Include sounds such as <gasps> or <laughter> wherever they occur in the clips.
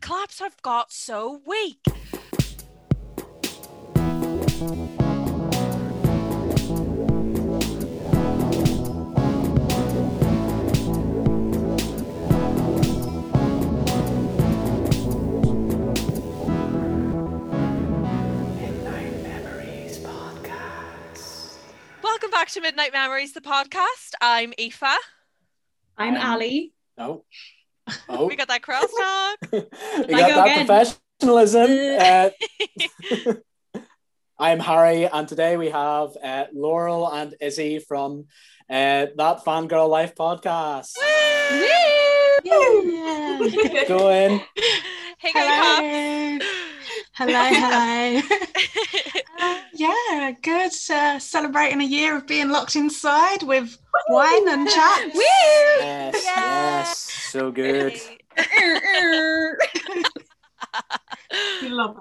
claps have got so weak. Midnight Memories Podcast. Welcome back to Midnight Memories, the podcast. I'm Aoife. I'm Um, Ali. Oh. Oh. We got that crosstalk. <laughs> we got go that again? professionalism. <laughs> Uh, <laughs> I'm Harry, and today we have uh, Laurel and Izzy from uh, that Fangirl Life podcast. Yeah. Go in. Hey, guys. Hello. Hello, hello. <laughs> Uh, yeah, good. Uh, celebrating a year of being locked inside with wine and chat. Yes, yes, so good. We <laughs> love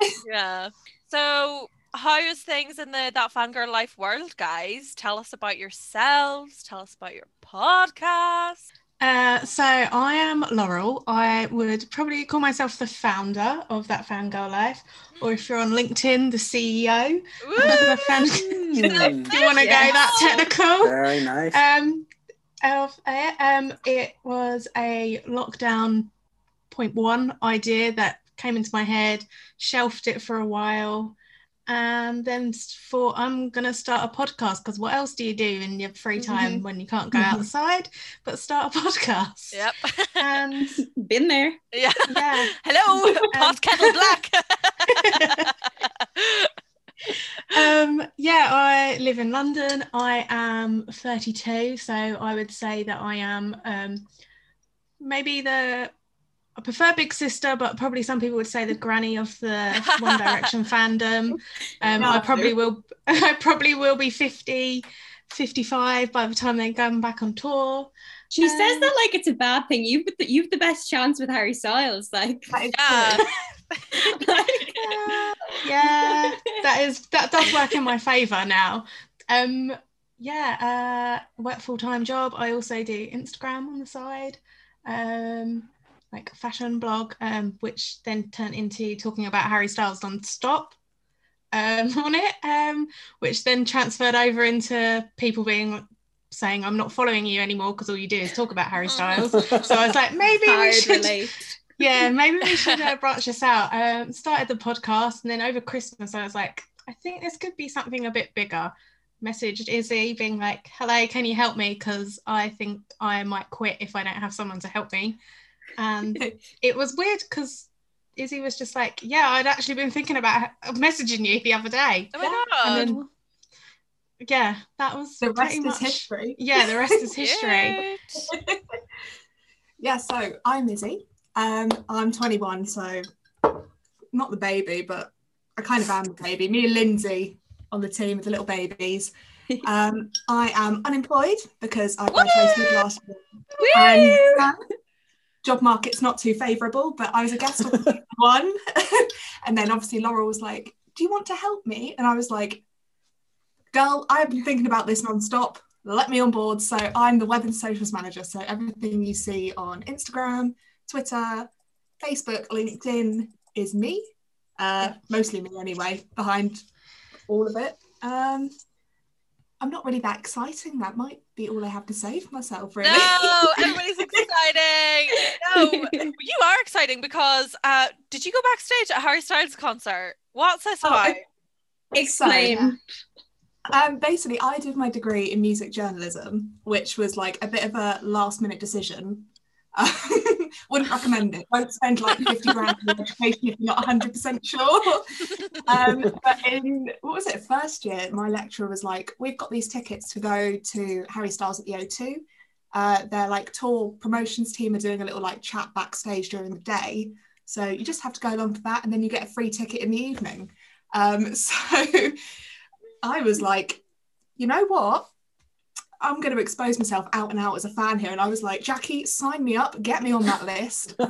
it. yeah. So, how is things in the that fangirl life world, guys? Tell us about yourselves. Tell us about your podcast. Uh, so I am Laurel. I would probably call myself the founder of that fangirl life, or if you're on LinkedIn, the CEO. The fan- Mm, you <laughs> want to go that technical. very nice. Um, of it, um, it was a lockdown point one idea that came into my head, shelved it for a while, and then thought I'm gonna start a podcast because what else do you do in your free time when you can't go Mhm. outside but start a <laughs> podcast? Yep. And <laughs> Been there. yeah. yeah, <laughs> Hello, pot kettle black. um, yeah, I live in London. I am 32, so I would say that I am um, maybe the. I prefer Big Sister, but probably some people would say the granny of the <laughs> One Direction fandom. Um, I probably will. <laughs> I probably will be 50, 55 by the time they come back on tour. She Um, says that like it's a bad thing. You've the, you've the best chance with Harry Styles. Like, yeah. <laughs> like Uh, yeah, that is that does work in my favor now. Um, yeah, uh, work full time job. I also do Instagram on the side, um, like a fashion blog, um, which then turned into talking about Harry Styles non-stop um, <laughs> on it, um, which then transferred over into people being saying I'm not following you anymore because all you do is talk about Harry Styles. So I was like, <laughs> maybe we should relate. <laughs> yeah, maybe we should uh, branch this out. Um, started the podcast, and then over Christmas, I was like, I think this could be something a bit bigger. Messaged Izzy, being like, "Hello, can you help me? Because I think I might quit if I don't have someone to help me." And <laughs> it was weird because Izzy was just like, "Yeah, I'd actually been thinking about messaging you the other day." Oh my god. And then, yeah, that was the rest pretty is history. Yeah, the rest is history. <laughs> <laughs> Yeah, so I'm Izzy. Um, I'm 21, so not the baby, but I kind of am the baby. Me and Lindsay on the team with the little babies. Um, I am unemployed because I graduated last year. And uh, job market's not too favourable, but I was a guest on <laughs> one. <laughs> and then obviously Laura was like, Do you want to help me? And I was like, Girl, I've been thinking about this non-stop. Let me on board. So I'm the web and socials manager. So everything you see on Instagram, Twitter, Facebook, LinkedIn is me. Uh, mostly me anyway, behind all of it. Um, I'm not really that exciting. That might be all I have to say for myself, really. No, <laughs> everybody's exciting. <laughs> No, you are exciting because uh, did you go backstage at Harry Styles concert? What's this Oh, about? Explain. Um, basically, I did my degree in music journalism, which was like a bit of a last minute decision. Um, <laughs> wouldn't recommend it. Don't spend like 50 grand on education if you're not 100% sure. <laughs> Um, but in, what was it, first year, my lecturer was like, We've got these tickets to go to Harry Styles at the O2. Uh, their like tour promotions team are doing a little like chat backstage during the day. So you just have to go along for that and then you get a free ticket in the evening. Um, <laughs> so I was like, you know what? I'm going to expose myself out and out as a fan here. And I was like, Jackie, sign me up, get me on that list. <laughs>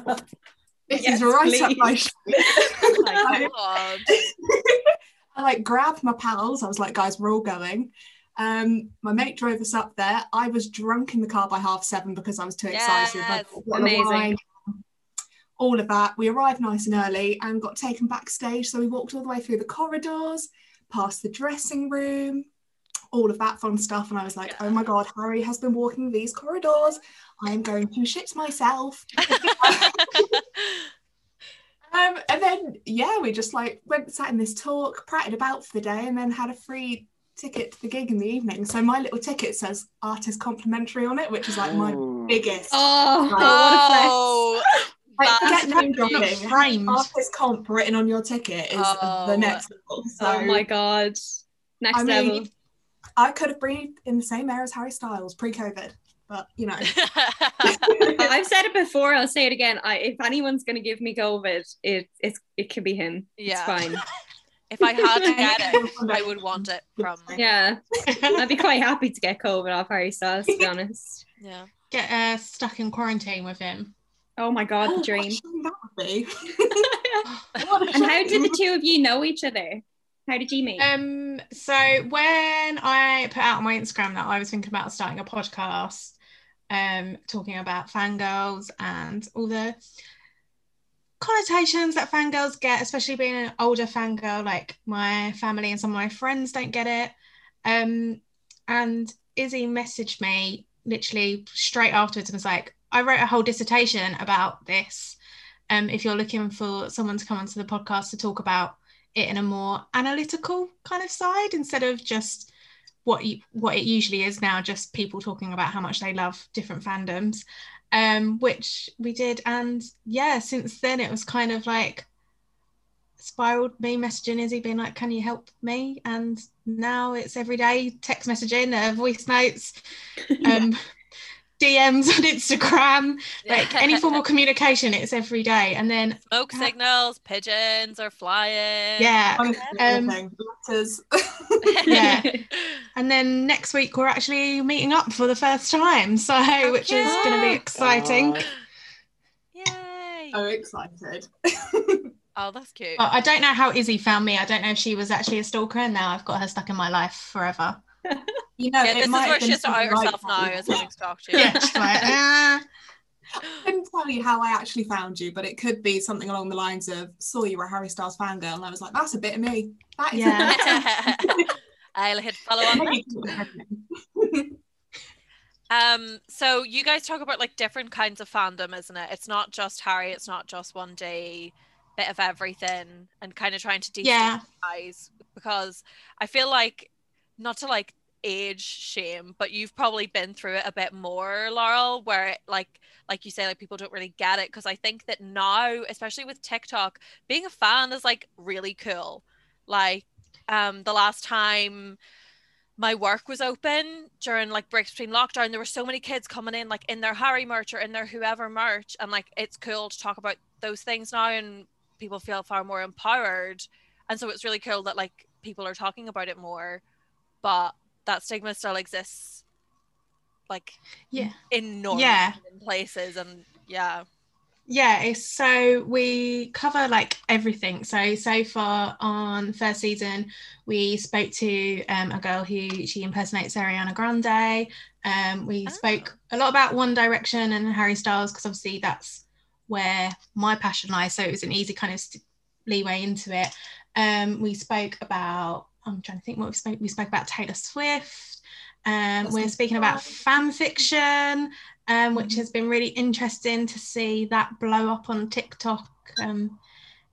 This Yes, is right up my please. <laughs> street. Oh my. I like grabbed my pals. I was like, guys, we're all going. Um, my mate drove us up there. I was drunk in the car by half seven because I was too excited. Yes, got a bottle of amazing. all of that. We arrived nice and early and got taken backstage. So we walked all the way through the corridors, past the dressing room, all of that fun stuff. And I was like, oh my God, Harry has been walking these corridors. I am going to shit myself. <laughs> Um, and then yeah, we just like went sat in this talk, pratted about for the day, and then had a free ticket to the gig in the evening. So my little ticket says artist complimentary on it, which is like my Ooh. biggest. Oh, oh, Like, that's forget name dropping. Framed. Artist comp written on your ticket is Oh. the next level. So oh my god. Next I level. mean, I could have breathed in the same air as Harry Styles pre-COVID, but you know, <laughs> I've said it before. I'll say it again. I, if anyone's going to give me COVID, it it's it could be him. Yeah. It's fine. <laughs> if I had to get it, <laughs> I would want it from. Yeah, I'd be quite happy to get COVID off Harry Styles. To be honest. Yeah. Get uh, stuck in quarantine with him. Oh my god, Oh, the <gasps> dream. that would be. <laughs> And how did the two of you know each other? How did you meet? Um, so when I put out on my Instagram that I was thinking about starting a podcast, um, talking about fangirls and all the connotations that fangirls get, especially being an older fangirl, like my family and some of my friends don't get it. Um, and Izzy messaged me literally straight afterwards and was like, I wrote a whole dissertation about this. Um, if you're looking for someone to come onto the podcast to talk about it in a more analytical kind of side instead of just what you, what it usually is now, just people talking about how much they love different fandoms, um, which we did. And yeah, since then it was kind of like spiraled me messaging Izzy being like, can you help me? And now it's every day text messaging, uh, voice notes, <laughs> um, DMs on Instagram, like any form of communication, it's every day. And then smoke signals, pigeons are flying. yeah, Um, letters. <laughs> <laughs> Yeah. and then next week we're actually meeting up for the first time, so which is going to be exciting. God. Yay. so excited. <laughs> Oh, that's cute. I don't know how Izzy found me. I don't know if she was actually a stalker, and now I've got her stuck in my life forever. <laughs> You know, yeah, it this is might where have she been has to out something like herself now that. as having stalked you. Yeah, she's like, <laughs> "Ah." I couldn't tell you how I actually found you, but it could be something along the lines of saw you were a Harry Styles fangirl, and I was like, that's a bit of me. That is Yeah. I'll hit <laughs> follow on that. Maybe you couldn't have me. Um, so you guys talk about like different kinds of fandom, isn't it? It's not just Harry, it's not just one day, bit of everything, and kind of trying to Yeah. destigmatize because I feel like not to like age shame, but you've probably been through it a bit more, Laurel, where it, like like you say, like people don't really get it. Because I think that now, especially with TikTok, being a fan is like really cool. Like um the last time my work was open during like breaks between lockdown there were so many kids coming in like in their harry merch or in their whoever merch and like it's cool to talk about those things now and people feel far more empowered and so it's really cool that like people are talking about it more but that stigma still exists like Yeah. in normal Yeah. places and yeah Yeah, it's so we cover like everything. So so far on first season, we spoke to um, a girl who she impersonates Ariana Grande. Um, we Oh. spoke a lot about One Direction and Harry Styles because obviously that's where my passion lies. So it was an easy kind of leeway into it. Um, we spoke about I'm trying to think what we spoke. We spoke about Taylor Swift. Um, we're speaking about fan fiction um, which has been really interesting to see that blow up on TikTok um,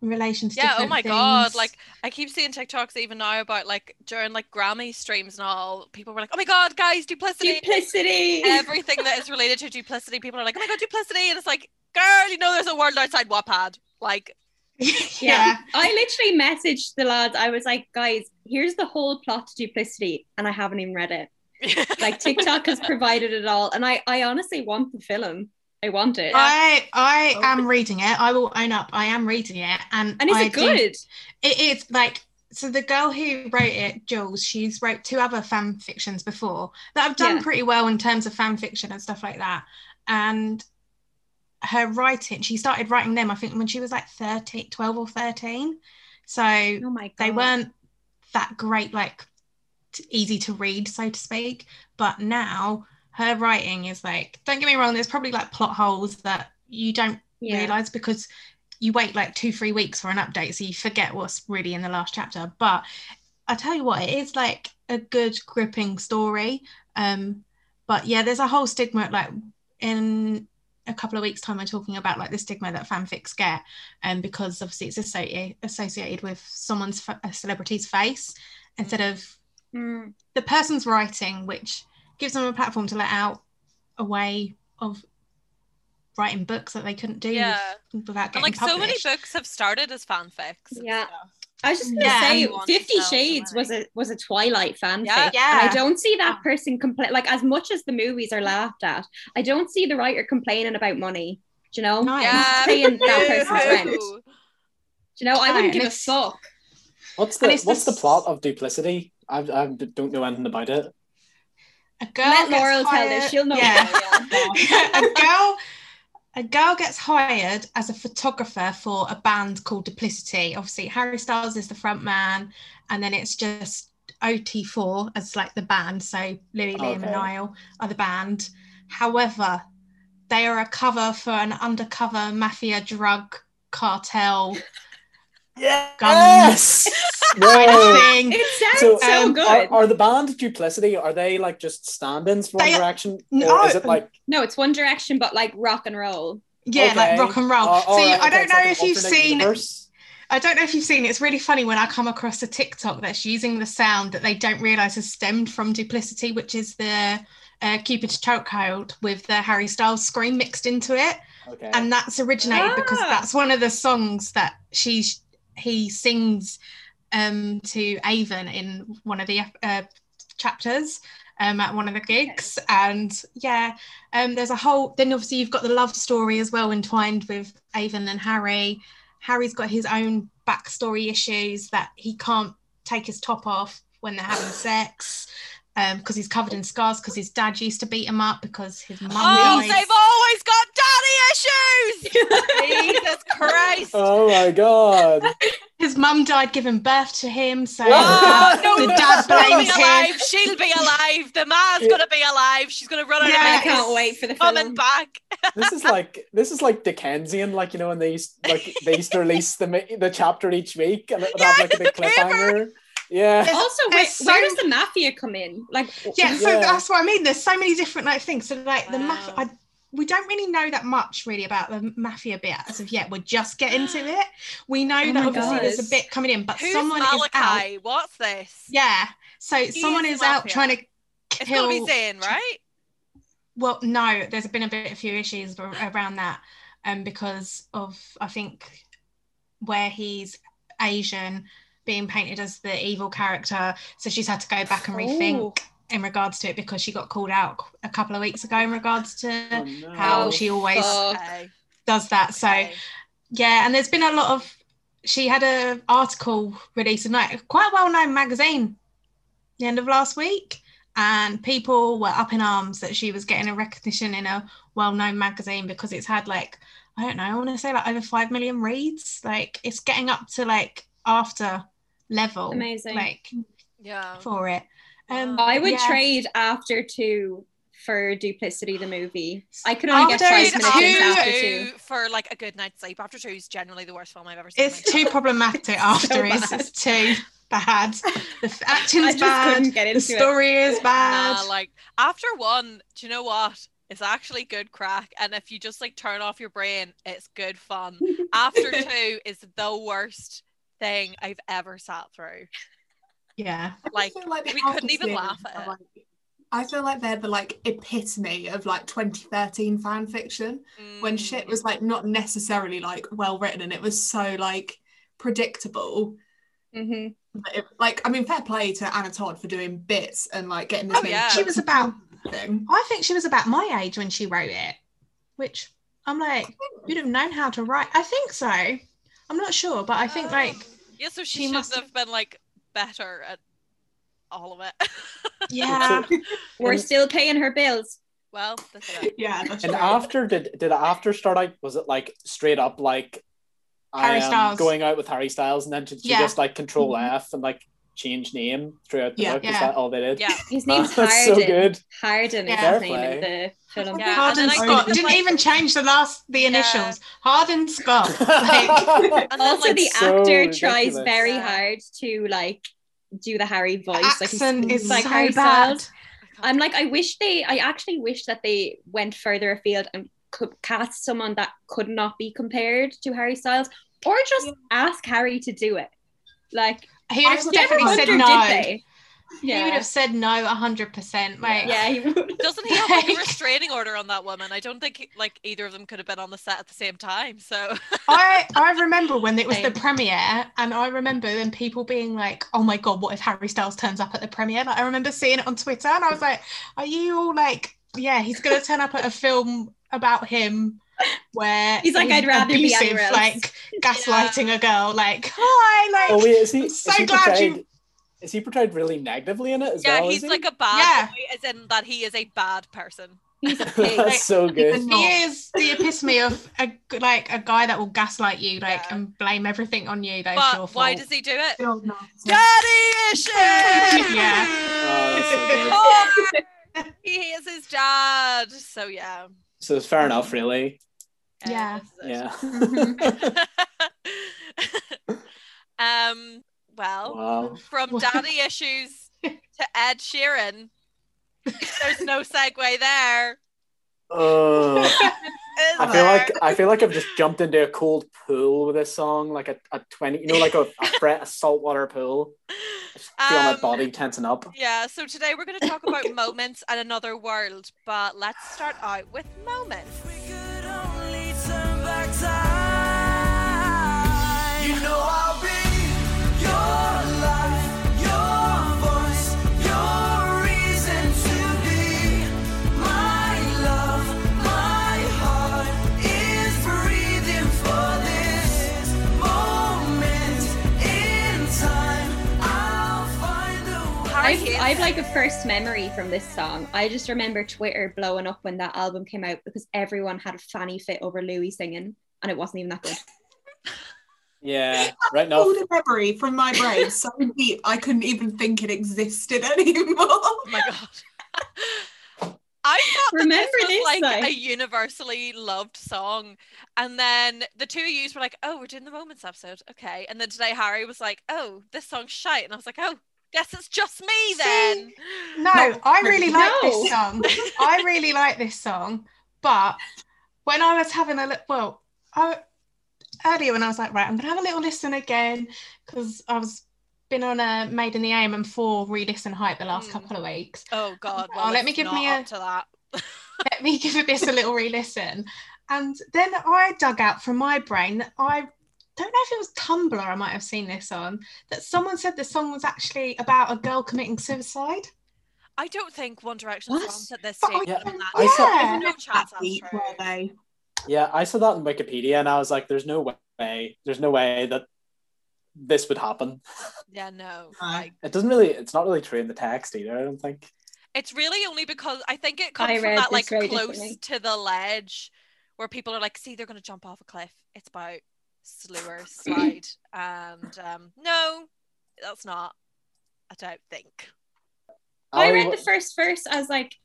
in relation to yeah oh my god like i keep seeing tiktoks even now about like during like grammy streams and all people were like oh my god guys duplicity Duplicity. everything that is related to duplicity people are like oh my god duplicity and it's like girl you know there's a world outside wattpad like <laughs> yeah, I literally messaged the lads. I was like, guys, here's the whole plot to Duplicity, and I haven't even read it. <laughs> Like TikTok has provided it all, and I, I honestly want the film. I want it. I I Oh. am reading it. I will own up. I am reading it, and and is I it do- good? it is like so. The girl who wrote it, Jules, she's wrote two other fan fictions before that have done Yeah. pretty well in terms of fan fiction and stuff like that. And her writing, she started writing them, I think, when she was like 13, 12 or 13. So Oh they weren't that great like t- easy to read so to speak but now her writing is like don't get me wrong there's probably like plot holes that you don't Yeah. realize because you wait like two three weeks for an update so you forget what's really in the last chapter but i tell you what it is like a good gripping story um but yeah there's a whole stigma like in a couple of weeks time we're talking about like the stigma that fanfics get and um, because obviously it's associated associated with someone's a celebrity's face instead of Mm. the person's writing which gives them a platform to let out a way of writing books that they couldn't do Yeah. with- without And getting like so many books have started as fanfics. Yeah. Stuff. I was just gonna Yeah, say and want to Fifty Shades was a was a Twilight fanfic. Yeah. And I don't see that person complain like as much as the movies are laughed at, I don't see the writer complaining about money. Do you know? Nice. Yeah. Paying that <laughs> person's rent. Do Boo. you know? I Right, wouldn't give a fuck. What's the it's what's the plot of Duplicity? I, I don't know anything about it. a girl Let gets Laurel tell this. She'll know. Yeah. <laughs> <laughs> a girl a girl gets hired as a photographer for a band called Duplicity. Obviously, Harry Styles is the front man, and then it's just OT4 as like the band. So Louis, Liam, Okay. and Niall are the band. However, they are a cover for an undercover mafia drug cartel Yes. kind No. of thing. It sounds So, so, um, good. Are, are the band Duplicity? Are they like just stand-ins for One They- Direction, No. or is it like no, it's One Direction, but like rock and roll. Yeah, like rock and roll. uh, so right, I okay, don't it's know like if you've seen universe? I don't know if you've seen. It's really funny when I come across a TikTok that's using the sound that they don't realize has stemmed from Duplicity, which is the uh, Cupid's chokehold with the Harry Styles scream mixed into it, Okay. and that's originated because Ah. that's one of the songs that she's he sings um, to Avon in one of the uh, chapters. Um, at one of the gigs, and yeah, um, there's a whole. Then obviously you've got the love story as well entwined with Avon and Harry. Harry's got his own backstory issues that he can't take his top off when they're having sex Um, because he's covered in scars because his dad used to beat him up because his mum Oh, died. they've always got daddy issues. <laughs> Jesus Christ. oh my god. <laughs> His mum died giving birth to him, so <laughs> Oh, the no, dad- the dad she'll blames be him. alive. She'll be alive. The man's Yeah. gonna be alive. She's gonna run out Yeah, of I can't wait for the Coming film. back. This is like this is like Dickensian, like you know, when they used like they used to release the the chapter each week, and it would have like a big Yeah, paper. cliffhanger. Yeah. Also, where, so- where does the mafia come in? Like, yeah, so that's what I mean. There's so many different like things. So like the mafia, I, we don't really know that much really about the mafia bit as of yet. We're just getting into <gasps> it. We know Oh that my obviously there's a bit coming in, but Who's someone is out. What's this? Yeah, so someone is is out trying to It's kill. gonna be Zayn, right? Well, no, there's been a bit a few issues around that, um, because of I think where he's Asian being painted as the evil character, so she's had to go back and rethink Oh. in regards to it because she got called out a couple of weeks ago in regards to Oh, no. how Oh, she always fuck. Okay. does that. So okay. yeah, and there's been a lot of. She had an article released in like quite a well-known magazine the end of last week, and people were up in arms that she was getting a recognition in a well-known magazine because it's had like I don't know, I want to say like over five million reads. Like it's getting up to like after level, Amazing. like Yeah. for it. Um, I would yeah. trade after two for Duplicity, the movie. I could only get After five minutes in two- after two. for like a good night's sleep. After two is generally the worst film I've ever seen. It's too problematic <laughs> after. it's, bad. it's too bad. The f- <laughs> I acting's bad. get The into it. story is bad. Nah, like after one, do you know what? It's actually good crack, and if you just like turn off your brain, it's good fun. <laughs> After two is the worst thing I've ever sat through. yeah. Like, I feel like we couldn't even laugh at it. like- I feel like they're the like epitome of like 2013 fan fiction when mm, shit was like not necessarily like well written and it was so like predictable. Mhm. But it- like I mean, fair play to Anna Todd for doing bits and like getting this. Oh, yeah. She was about, thing. I think she was about my age when she wrote it, which I'm like, you'd have known how to write. I think so. I'm not sure, but I think like, yeah, so she, she should must have been like better at all of it. <laughs> yeah. <laughs> We're still paying her bills. well, that's. <laughs> Yeah, that's And true. after did did after start out? Was it like straight up like Harry I am Styles. going out with Harry Styles, and then did she Yeah. just like control Mhm. F and like change name throughout the Yeah. book. Is that all they did? Yeah. His <laughs> name's That's so Hardin. good. Hardin is Yeah. his name in Fair the film. Yeah, and Hardin then Scott got, didn't like- even change the last the Yeah. initials. Hardin Scott. <laughs> Like, <laughs> And then, Also, like, the so actor tries very Yeah. hard to like do the Harry voice. like he's accent is like so Harry bad. Styles. I'm like, I wish they, I actually wish that they went further afield and could cast someone that could not be compared to Harry Styles, or just Yeah. ask Harry to do it. Like, He would I have would never definitely said no. did they? He would have said no hundred percent. Like yeah, he would. <laughs> Doesn't he have like a <laughs> restraining order on that woman? I don't think like either of them could have been on the set at the same time. So <laughs> I I remember when it was the premiere, and I remember then people being like, "Oh my god, what if Harry Styles turns up at the premiere?" Like I remember seeing it on Twitter, and I was like, "Are you all like, yeah, he's gonna turn up at a film about him where He's like, "I'd rather be abusive, anywhere else." like <laughs> gaslighting a girl, like hi, like Oh wait, is he? I'm is so he glad portrayed? you- Is he portrayed really negatively in it as yeah, well? he's is he? like a bad Yeah. boy, as in that he is a bad person. He's a <laughs> pig. That's so good. He is the epitome of a g- like a guy that will gaslight you, like Yeah. and blame everything on you. That is your But fault. why does he do it? The. Daddy issues. <laughs> Yeah. Oh, so he is his dad. So yeah. So it's fair enough, really. Uh, Yeah. Yeah. <laughs> um. Well, wow. from What? daddy issues to Ed Sheeran, there's no segue there. Oh, <laughs> I feel like I feel like I've just jumped into a cold pool with this song, like a, a twenty, you know, like a, a, fre- a saltwater pool. I just feel my Um, body tensing up. Yeah, so today we're going to talk about moments and another world, but let's start out with moments. I've, I've like a first memory from this song. I just remember Twitter blowing up when that album came out because everyone had a fanny fit over Louis singing, and it wasn't even that good. <laughs> Yeah, <laughs> right now. Pulled a memory from my brain so <laughs> deep I couldn't even think it existed anymore. Oh my god. I thought that Remember this was this, like though? a universally loved song. And then the two of you were like, oh, we're doing the Moments episode. Okay. And then today Harry was like, oh, this song's shite. And I was like, oh, guess it's just me then. No, I really like this song. I really like this song, but when I was having a look, well, I earlier when I was like, right, I'm gonna have a little listen again because I was been on a Made in the AM and four re-listen hype the last Mm. couple of weeks. Oh god. Oh, Well, let me give me a- to that. <laughs> Let me give this a little re-listen, and then I dug out from my brain that I don't know if it was Tumblr I might have seen this on that someone said the song was actually about a girl committing suicide. I don't think One Direction What? songs at this stage. yeah. that I saw- Yeah. no That chance that's deep, true. were they? Yeah, I saw that in Wikipedia, and I was like, "There's no way. There's no way that this would happen." Yeah, no. No. Like, It doesn't really. It's not really true in the text either. I don't think. It's really only because I think it comes I from that like close to the ledge where people are like, see, they're gonna jump off a cliff. It's about slewer slide. And um no, that's not. I don't think. I read the first verse as like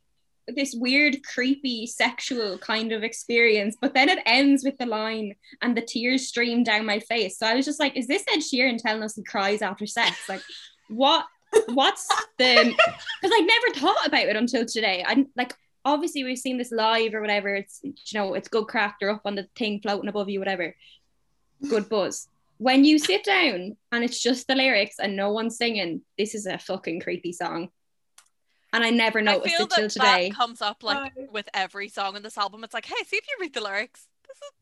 this weird, creepy, sexual kind of experience, but then it ends with the line, and the tears stream down my face. So I was just like, is this Ed Sheeran telling us he cries after sex? Like, what? What's the? Because I never thought about it until today. I like obviously we've seen this live or whatever. It's you know it's good crack. They're up on the thing floating above you, whatever. Good buzz. When you sit down and it's just the lyrics and no one's singing, this is a fucking creepy song. And I never I noticed feel it till that today. that comes up like with every song in this album. It's like, hey, see if you read the lyrics. This is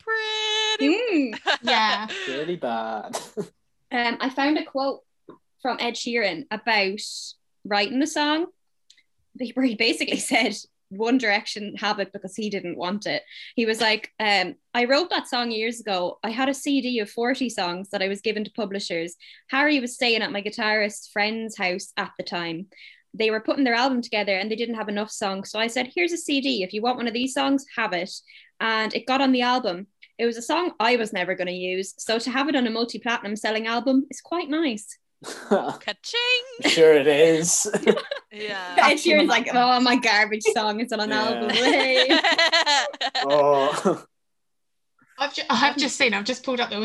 pretty. Mm. <laughs> Yeah. really bad. <laughs> Um, I found a quote from Ed Sheeran about writing the song, where he basically <laughs> said One Direction have it because he didn't want it. He was like, um, I wrote that song years ago. I had a CD of 40 songs that I was given to publishers. Harry was staying at my guitarist's friend's house at the time. They were putting their album together and they didn't have enough songs. So I said, Here's a CD. If you want one of these songs, have it. And it got on the album. It was a song I was never going to use. So to have it on a multi platinum selling album is quite nice. <laughs> Ka-ching! sure it is. <laughs> Yeah. Ed Sheeran's like, oh, my garbage song is on an Yeah. album. Hey. <laughs> oh. I've, ju- I've just seen, I've just pulled up the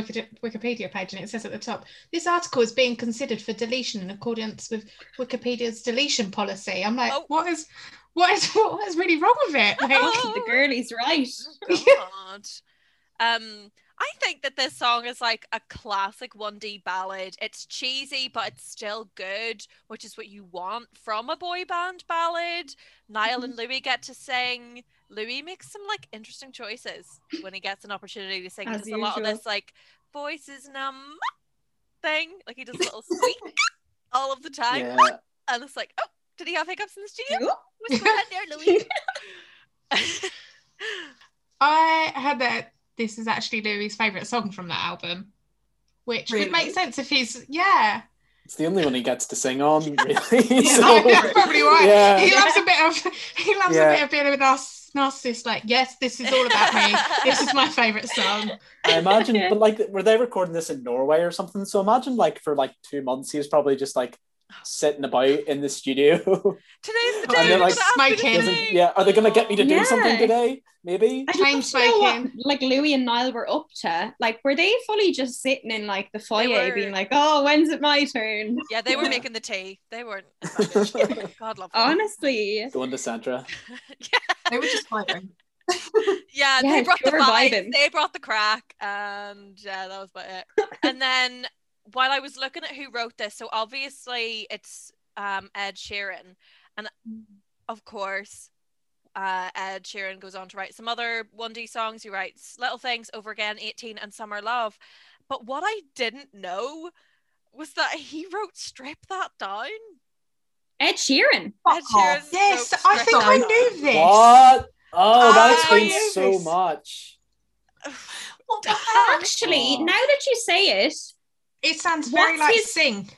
Wikipedia page and it says at the top, this article is being considered for deletion in accordance with Wikipedia's deletion policy. I'm like, Oh. what is, what is, what is really wrong with it? Like, Oh. the girlie's right. God. Um, I think that this song is like a classic 1D ballad. It's cheesy, but it's still good, which is what you want from a boy band ballad. Niall mm-hmm. and Louis get to sing. Louis makes some like interesting choices when he gets an opportunity to sing. Does a lot of this like voices num thing. Like he does a little <laughs> squeak all of the time. Yeah. And it's like, oh, did he have hiccups in the studio? What's going on there, Louis? <laughs> <laughs> I had that this is actually Louis' favourite song from that album, which Really? would make sense if he's, yeah. It's the only one he gets to sing on, <laughs> really. <laughs> Yeah, So- that's probably why. Yeah. He loves a bit of, he loves Yeah. a bit of being a narciss- narcissist, like, yes, this is all about me. This is my favourite song. I imagine, but like, were they recording this in Norway or something? So imagine, like, for like two months, he was probably just like sitting about in the studio. <laughs> Today's the day. then, like, we're gonna smoking. do Doesn't- this. yeah, are they going to get me to do Yeah. something today? Maybe. I Chain don't what smoking. like Louis and Niall were up to. Like, were they fully just sitting in like the foyer, were. being like, "Oh, when's it my turn?" Yeah, they were making the tea. They weren't. <laughs> God love them. Honestly, Going to Centra. <laughs> They were just fighting. Yeah, Yeah, they brought the pure vibes. They brought the crack, and yeah, that was about it. and then while I was looking at who wrote this, so obviously it's um, Ed Sheeran, and of course. Uh, Ed Sheeran goes on to write some other 1D songs. He writes Little Things, Over Again, 18, and Summer Love. But what I didn't know was that he wrote Strip That Down. Ed Sheeran. Ed. Sheeran Yes, I think That I knew this. What? Oh, that explains so this. much. What the heck? Actually, Oh. now that you say it, It sounds very What's like his- Sing.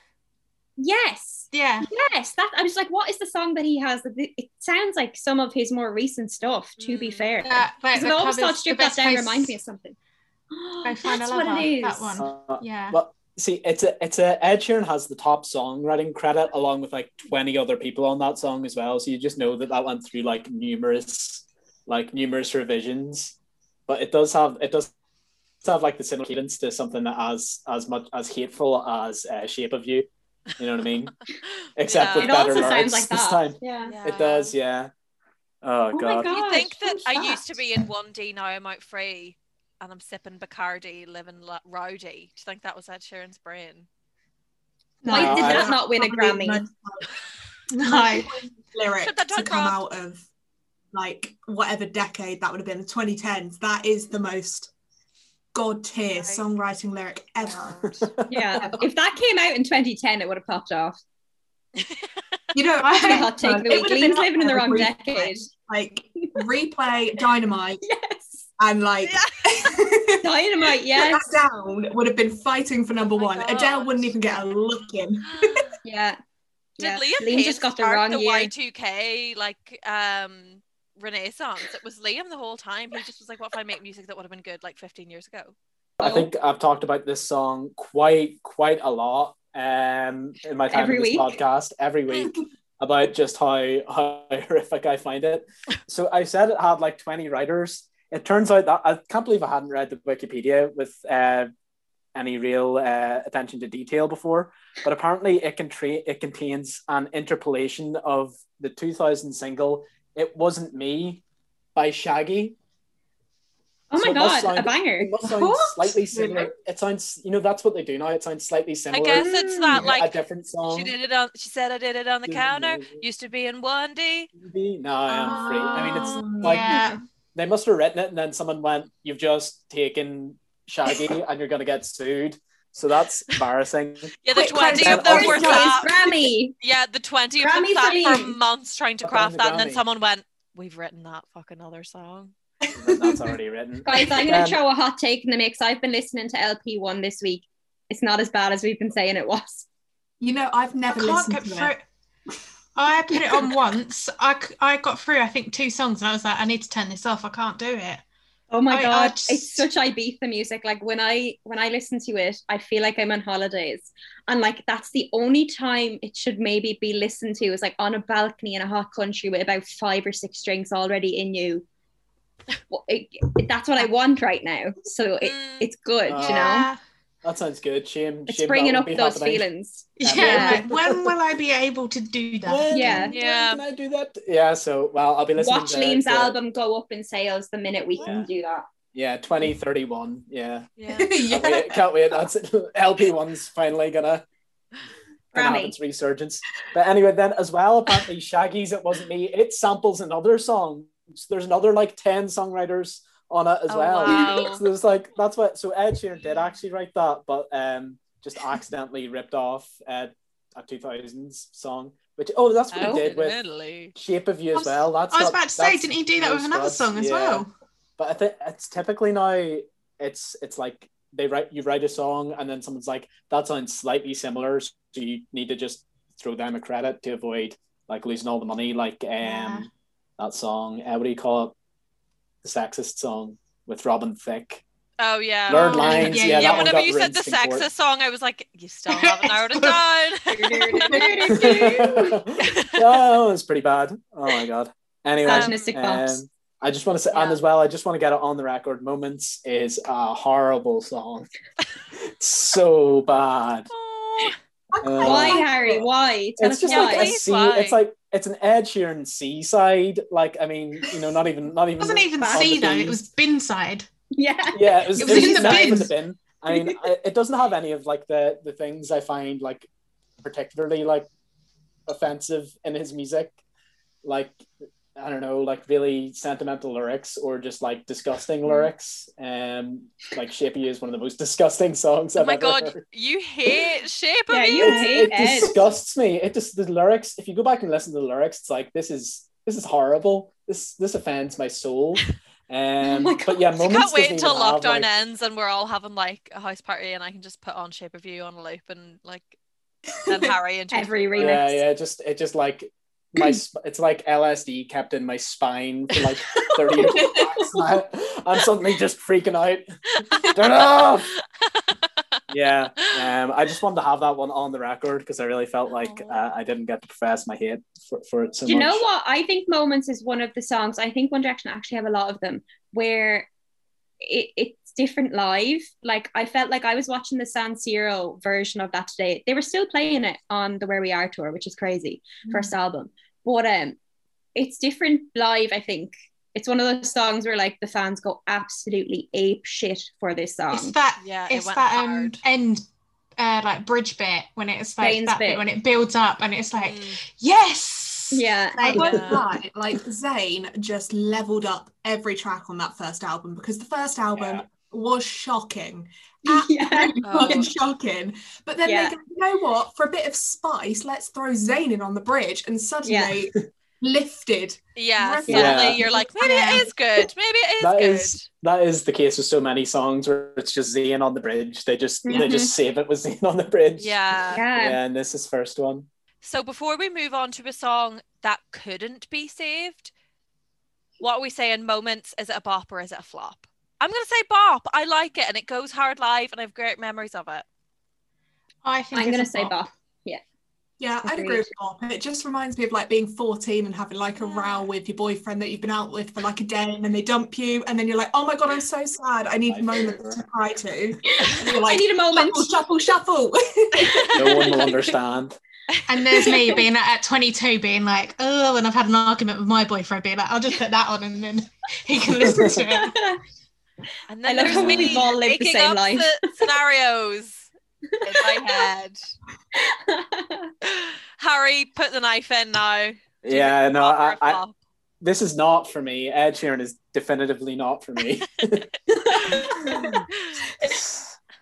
yes, Yeah. yes. That I was like, what is the song that he has? That It it sounds like some of his more recent stuff. To be Mm. fair, That, like, because the I always covers, thought "Strip That best Down" place- reminds me of something. Go <gasps> find That's a what lover. it is. That one. Uh, Yeah. Well, see, it's a it's a Ed Sheeran has the top songwriting credit along with like twenty other people on that song as well. So you just know that that went through like numerous like numerous revisions. But it does have it does have like the similar cadence to something that as as much as hateful as uh, Shape of You. You know what I mean? <laughs> Except Yeah. with It better also lyrics sounds like this time. Yeah. Yeah. It does, yeah. Oh, Oh my god. God. You think that fun I used to be in 1D, now I'm out free, and I'm sipping Bacardi, living la- rowdy. Do you think that was Ed Sheeran's brain? Why No, did I- that not win a Grammy? the <laughs> No. most lyric that to down, come Rob. out of like whatever decade that would have been, the 2010s. That is the most god tier Right. songwriting lyric ever. Yeah. <laughs> If that came out in 2010, it would have popped off. You know, I a hot take it the would week. have been Lean's living in the wrong with decade. Like replay Dynamite <laughs> Yes. and like <laughs> Dynamite, yes. that down would have been fighting for number Oh my one. God. Adele wouldn't even get a look in. Yeah. Did yeah. Liam Liam just got the start wrong the year. Y2K like um renaissance? It was Liam the whole time. He just was like, "What if I make music that would have been good like 15 years ago?" I think I've talked about this song quite quite a lot um, in my time Every in this week? podcast every <laughs> week about just how how <laughs> horrific I find it. So I said it had like 20 writers. It turns out that I can't believe I hadn't read the Wikipedia with uh, any real uh, attention to detail before, but apparently it can tra- it contains an interpolation of the 2000 single "It Wasn't Me" by Shaggy. Oh So my it god, sound- a banger. It must sound What? slightly similar. Really? It sounds, you know, that's what they do now. It sounds slightly similar. I guess it's not like a different song. she did it on. She said I did it on the counter. Used to be in 1D. No, I am free. I mean, Oh, it's like yeah. they must have written it, and then someone went, "You've just taken Shaggy, and you're gonna get sued." So that's embarrassing. Yeah, the Quick 20 of them were it's sat. Grammy. Yeah, the 20 of them sat for for months trying to craft the that, and then someone went, "We've written that fucking other song." That's already written. Guys, I'm going Um, to throw a hot take in the mix. I've been listening to LP1 this week. It's not as bad as we've been saying it was. You know, I've never can't listened to through. it. I put it on once. I, c- I got through, I think, two songs, and I was like, I need to turn this off. I can't do it. Oh my I- I god, just- it's such Ibiza music. Like when I when I listen to it, I feel like I'm on holidays, and like that's the only time it should maybe be listened to is like on a balcony in a hot country with about five or six drinks already in you. Well, it- it- that's what I want right now. So it, Mm. it's good, Uh, you know. Yeah. That sounds good. Shame. It's shame bringing up those happening. feelings. <laughs> Yeah. Yeah. when will I be able to do that? When, Yeah. when Can I do that? Yeah. So well, I'll be listening. Watch to, Liam's to- album go up in sales the minute we Yeah. can do that. Yeah, twenty thirty one. Yeah. Yeah. Can't wait. <laughs> Can't wait. That's it. LP one's finally gonna. gonna Grammy. its resurgence. But anyway, then as well, apparently Shaggy's "It Wasn't Me" it samples another song. So there's another like ten songwriters on it as Oh, well. wow. <laughs> So there's like that's what. So Ed Sheeran did actually write that, but um, just accidentally ripped off uh, a 2000s song. Which oh, that's what Oh. he did with Really? "Shape of You" as was- well. That's I was got- about to say, didn't he do that with another song as yeah. well? But I think it's typically now it's it's like they write you write a song and then someone's like that sounds slightly similar, so you need to just throw them a credit to avoid like losing all the money. Like um Yeah. that song, uh, what do you call it? The sexist song with Robin Thicke. Oh yeah. Learn Oh, lines. yeah, Yeah, yeah. that yeah, one whenever you said the rinsed in court. sexist song, I was like, you still haven't narrowed <laughs> <laughs> it down. oh, it's pretty bad. Oh my god. Anyway, Misogynistic um. I just want to say, and as well, I just want to get it on the record. Moments is a horrible song. <laughs> So bad. Oh, I quite Uh, Why, Harry? Why? Tell It's just Yeah, like a why. please, C. why? It's like it's an Ed Sheeran seaside. Like I mean, you know, not even not even. It wasn't even on C the though, it was bin side. Yeah. Yeah, it was, It was in the meant for bin. the bin. I mean, it doesn't have any of like the the things I find like particularly like offensive in his music, like I don't know, like really sentimental lyrics or just like disgusting Hmm. lyrics. Um, like "Shape of You" is one of the most <laughs> disgusting songs oh I've my ever god, heard. you hate shape of Yeah, you. you It's- hate it Ed. disgusts me. It just the lyrics. If you go back and listen to the lyrics, it's like this is this is horrible. This this offends my soul. <laughs> Um, my but yeah, I moments can't wait until even have, lockdown like- ends and we're all having like a house party and I can just put on Shape of You on a loop and like <laughs> and Harry into Every remix. Yeah, yeah, just it just like my <clears throat> it's like LSD kept in my spine for like <laughs> 30 years. <laughs> I'm suddenly just freaking out. Turn off. Yeah, um, I just wanted to have that one on the record because I really felt like uh, I didn't get to profess my hate for, for it so Do you much. know what? I think Moments is one of the songs. I think One Direction actually have a lot of them where it, it's different live. Like I felt like I was watching the San Siro version of that today. They were still playing it on the Where We Are tour, which is crazy. First album, but um, it's different live. I think it's one of those songs where like the fans go absolutely ape shit for this song. It's that Yeah, it it's went that um end uh like bridge bit when it's like Zayn's that bit. bit. when it builds up and it's like Mm. yes yeah, I Like, won't Yeah. lie, like Zayn just leveled up every track on that first album because the first album Yeah. Was shocking. <laughs> Absolutely Oh. fucking shocking. But then Yeah. they go, you know what? For a bit of spice, let's throw Zayn in on the bridge and suddenly <laughs> lifted. Yeah, Yeah. suddenly Yeah. you're like, maybe it is good. Maybe it is That good. is that is the case with so many songs where it's just Zayn on the bridge. They just they Mhm. just save it with Zayn on the bridge. Yeah. yeah. Yeah, and this is first one. So before we move on to a song that couldn't be saved, what are we saying? Moments, is it a bop or is it a flop? I'm gonna say bop. I like it and it goes hard live and I have great memories of it. I think I'm gonna a say bop. Bop. Yeah, I'd agree Agreed. with Bob. It just reminds me of like being 14 and having like a row with your boyfriend that you've been out with for like a day and then they dump you and then you're like, oh my god, I'm so sad. I need <laughs> My moments favourite. to cry to. And you're <laughs> I need a moment. shuffle, shuffle, shuffle. <laughs> No one will understand. And there's me being at 22 being like, oh, and I've had an argument with my boyfriend being like, I'll just put that on and then he can listen to it. And I then love there's how me we've all lived the making same life. the <laughs> scenarios in my head. <laughs> Harry, put the knife in now. Do Yeah, no, bop or I, a I flop? this is not for me. Ed Sheeran is definitively not for me. <laughs>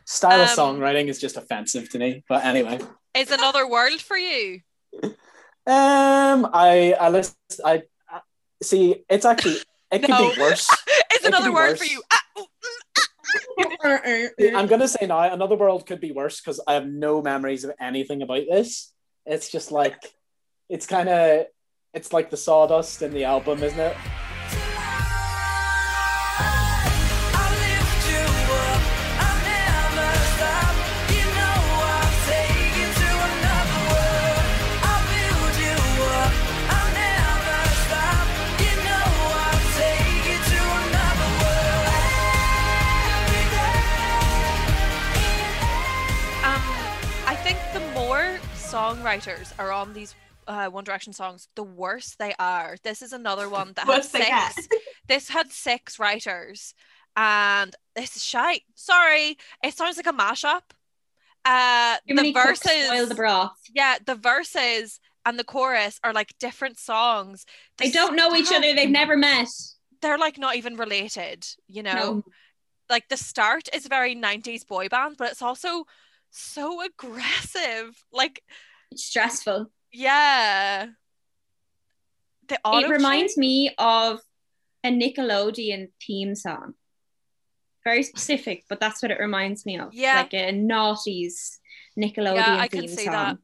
Style of Um, songwriting is just offensive to me. But anyway, Is another world for you? um, I I list I, I see. It's actually it could No. be worse. it's could another be word worse. for you? Ah, ooh, <laughs> I'm gonna say now, another world could be worse because I have no memories of anything about this. It's just like it's kind of it's like the sawdust in the album, isn't it? Songwriters are on these uh, One Direction songs, the worse they are. This is another one that had Worse they get. six. This had six writers, and this is shite. Sorry, it sounds like a mashup. Uh, Too the verses, the broth. yeah, the verses and the chorus are like different songs. They The don't know each other. They've never met. They're like not even related. You know, No. like the start is very 90s boy band, but it's also so aggressive. Like, It's stressful. yeah. The It reminds me of a Nickelodeon theme song. Very specific, but that's what it reminds me of. Yeah. Like a naughties Nickelodeon Yeah, I theme can see song. that.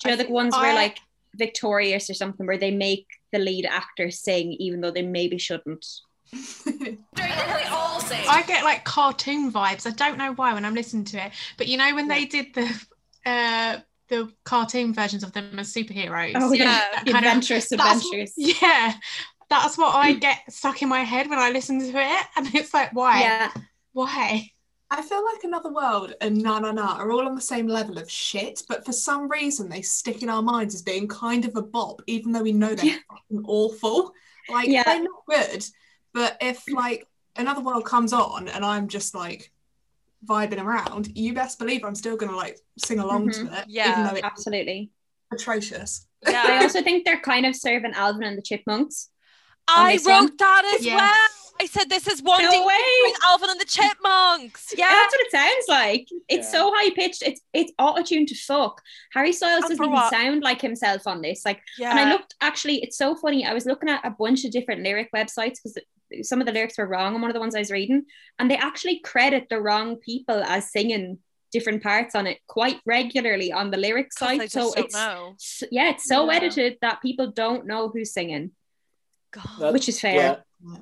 Do you know the ones where like Victorious or something where they make the lead actor sing even though they maybe shouldn't? I get like cartoon vibes. I don't know why when I'm listening to it, but you know when they did the uh the cartoon versions of them as superheroes. Oh Yeah, yeah, that kind of- Adventurous That's- Adventures. Yeah, that's what I get stuck in my head when I listen to it, and it's like, why? Yeah, Why? I feel like Another World and Na Na Na are all on the same level of shit, but for some reason they stick in our minds as being kind of a bop, even though we know they're Yeah. fucking awful. Like Yeah. they're not good, but if like Another World comes on and I'm just like vibing around, you best believe I'm still gonna like sing along to mm-hmm. it, Yeah, even though it's absolutely. atrocious. Yeah, I also think they're kind of serving Alvin and the Chipmunks. I wrote one? that as Yes. well. I said this is one No thing way. between Alvin and the Chipmunks. Yeah, Yeah. that's what it sounds like. It's Yeah. so high pitched. It's it's auto tuned to fuck. Harry Styles And doesn't even sound like himself on this. Like, yeah. and I looked actually. It's so funny. I was looking at a bunch of different lyric websites because some of the lyrics were wrong on one of the ones I was reading, and they actually credit the wrong people as singing different parts on it quite regularly on the lyric 'Cause they site. So it's know. yeah, it's so Yeah. edited that people don't know who's singing, God. Which is fair. Yeah. Yeah.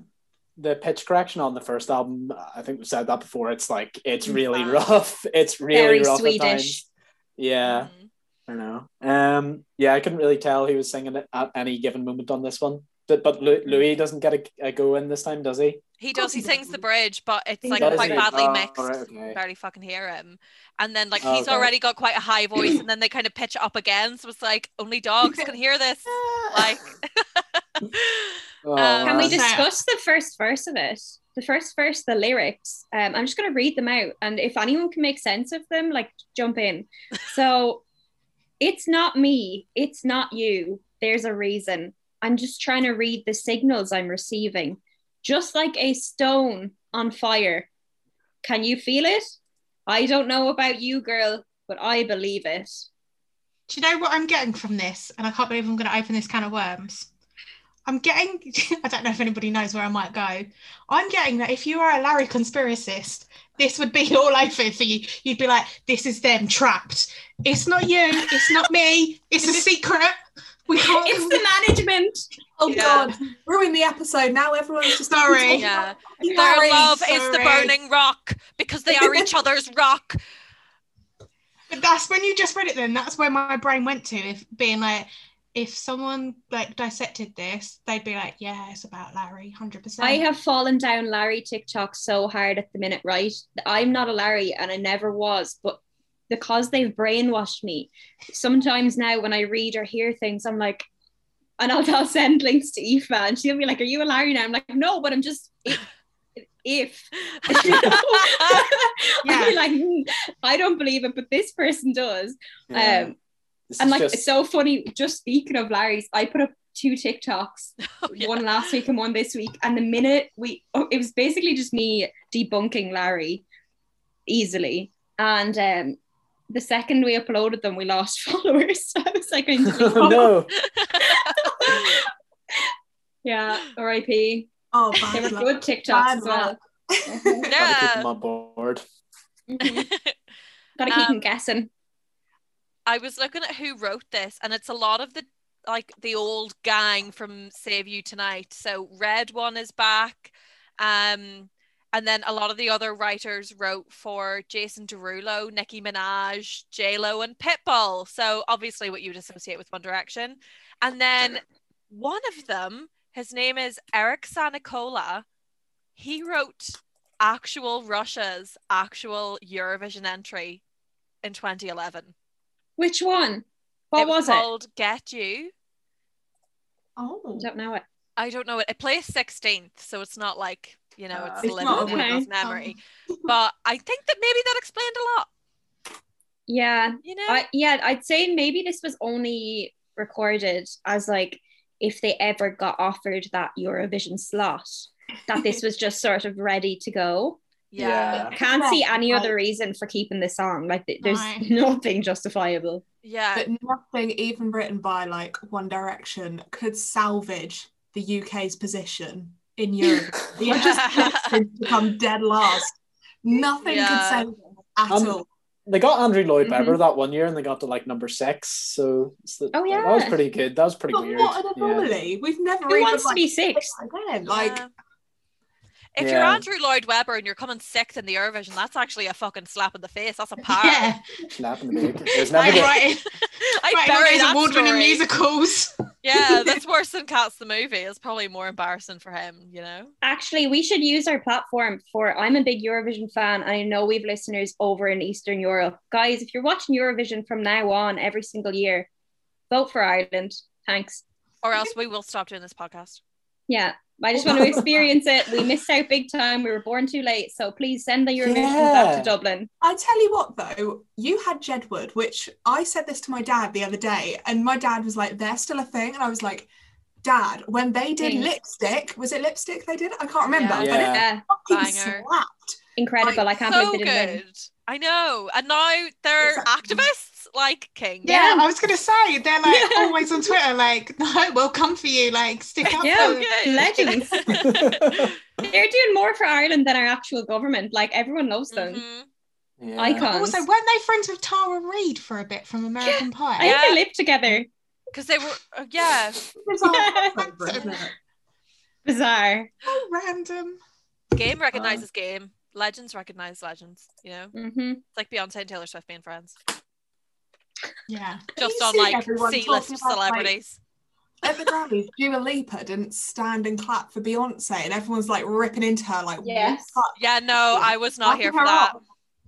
The pitch correction on the first album, I think we said that before. It's like it's Mm, really bad. rough. <laughs> It's really Very rough at Swedish. times. Yeah, Mhm. I know. Um, yeah, I couldn't really tell who was singing it at any given moment on this one. But, but Louis doesn't get a, a go in this time, does he? He does. He he sings the bridge, but it's like does. quite he? badly Oh, mixed. right, okay. Barely fucking hear him. And then like Oh, he's okay. already got quite a high voice, <clears throat> and then they kind of pitch it up again. So it's like only dogs can hear this. Like, <laughs> <laughs> Oh, Um, Can we discuss the first verse of it? The first verse, the lyrics. Um, I'm just going to read them out, and if anyone can make sense of them, like jump in. <laughs> So, it's not me, it's not you. There's a reason. I'm just trying to read the signals I'm receiving, just like a stone on fire. Can you feel it? I don't know about you, girl, but I believe it. Do you know what I'm getting from this? And I can't believe I'm going to open this can of worms. I'm getting, <laughs> I don't know if anybody knows where I might go. I'm getting that if you are a Larry conspiracist, this would be <laughs> all over for you. You'd be like, this is them trapped. It's not you. It's not me. It's a secret. We can't. It's the management. Oh Yeah. god, ruin the episode. Now everyone's just Sorry. yeah, Sorry. their love is the burning rock because they are each <laughs> other's rock. But that's when you just read it. Then that's where my brain went to. If being like, if someone like dissected this, they'd be like, yeah, it's about Larry, hundred percent. I have fallen down Larry TikTok so hard at the minute, right? I'm not a Larry and I never was, but because they've brainwashed me, sometimes now when I read or hear things, I'm like, and I'll, I'll send links to Aoife and she'll be like, Are you a Larry now? I'm like, No, but I'm just if. if. You? I'll be like, "Hmm, I don't believe it, but this person does. Yeah. Um, This and like, just- it's so funny. Just speaking of Larry's, I put up two TikToks <laughs> Oh, yeah. one last week and one this week. And the minute we, oh, it was basically just me debunking Larry easily. And um, the second we uploaded them, we lost <laughs> followers. I was like, I need to <laughs> <laughs> oh, no. yeah, RIP. Oh, They were luck. good TikToks Bad as well. luck. Gotta keep them on board. Mhm. Gotta keep Um, them guessing. I was looking at who wrote this, and it's a lot of the like the old gang from Save You Tonight. So Red One is back, um, and then a lot of the other writers wrote for Jason Derulo, Nicki Minaj, J Lo, and Pitbull. So obviously, what you'd associate with One Direction, and then one of them, his name is Eric Sanicola. He wrote actual Russia's actual Eurovision entry in 2011. Which one? What it was, it? called Get You. Oh. I don't know it. I don't know it. It plays 16th, so it's not like, you know, Uh, it's, It's living not in a memory. But I think that maybe that explained a lot, Yeah, you know? I, yeah. I'd say maybe this was only recorded as like if they ever got offered that Eurovision slot, that this <laughs> was just sort of ready to go. yeah. I can't see any other reason for keeping this song. Like there's Right. <laughs> nothing justifiable. Yeah. But nothing even written by like One Direction could salvage the UK's position in Europe. <laughs> You're just destined to come dead last. Nothing Yeah. could save them at Um, all. They got Andrew Lloyd Mhm. Webber that one year, and they got to like number six. So it's the, Oh, that was pretty good. That was pretty But weird. what an Yeah. anomaly. We've never Who even wants to be six? again. Like Yeah. If you're Andrew Lloyd Webber and you're coming sixth in the Eurovision, that's actually a fucking slap in the face. That's a <laughs> power. Yeah, Slap in the big. There's never like been- writing, I writing <laughs> all bury those that award-winning story. musicals. <laughs> Yeah, that's worse than Cats the movie. It's probably more embarrassing for him, you know? Actually, we should use our platform for. I'm a big Eurovision fan, and I know we've listeners over in Eastern Europe. Guys, if you're watching Eurovision from now on every single year, vote for Ireland. Thanks. Or else we will stop doing this podcast. Yeah, I just want to <laughs> experience it. We missed out big time. We were born too late. So please send the Eurovision back to Dublin. I tell you what, though, you had Jedward, which I said this to my dad the other day, and my dad was like, "They're still a thing," and I was like, "Dad, when they did Thing. lipstick, was it lipstick they did? I can't remember, Yeah. but it Yeah. fucking Banger. slapped." Incredible. I can't so believe they didn't win. good. I know. And now they're Exactly. activists like King. Yeah, Yeah. I was gonna say they're like always on Twitter, like, no, we'll come for you, like, stick up Yeah. for good. <laughs> Legends. <laughs> They're doing more for Ireland than our actual government. Like everyone loves them. Mhm. Yeah. Icons. Also, weren't they friends with Tara Reid for a bit from American Pie? I think Yeah. they lived together. Because they were, uh, yeah. It's all Yeah. crossover, isn't it? Bizarre. How random. Game recognizes game. Legends recognize legends. You know, hmm it's like Beyonce and Taylor Swift being friends, Yeah. just on like everyone C-list talking about, like, celebrities. At the Grammys, Dua Lipa didn't stand and clap for Beyonce, and everyone's like ripping into her, like, Yes. what yeah, no, I was not Backing here for that. up.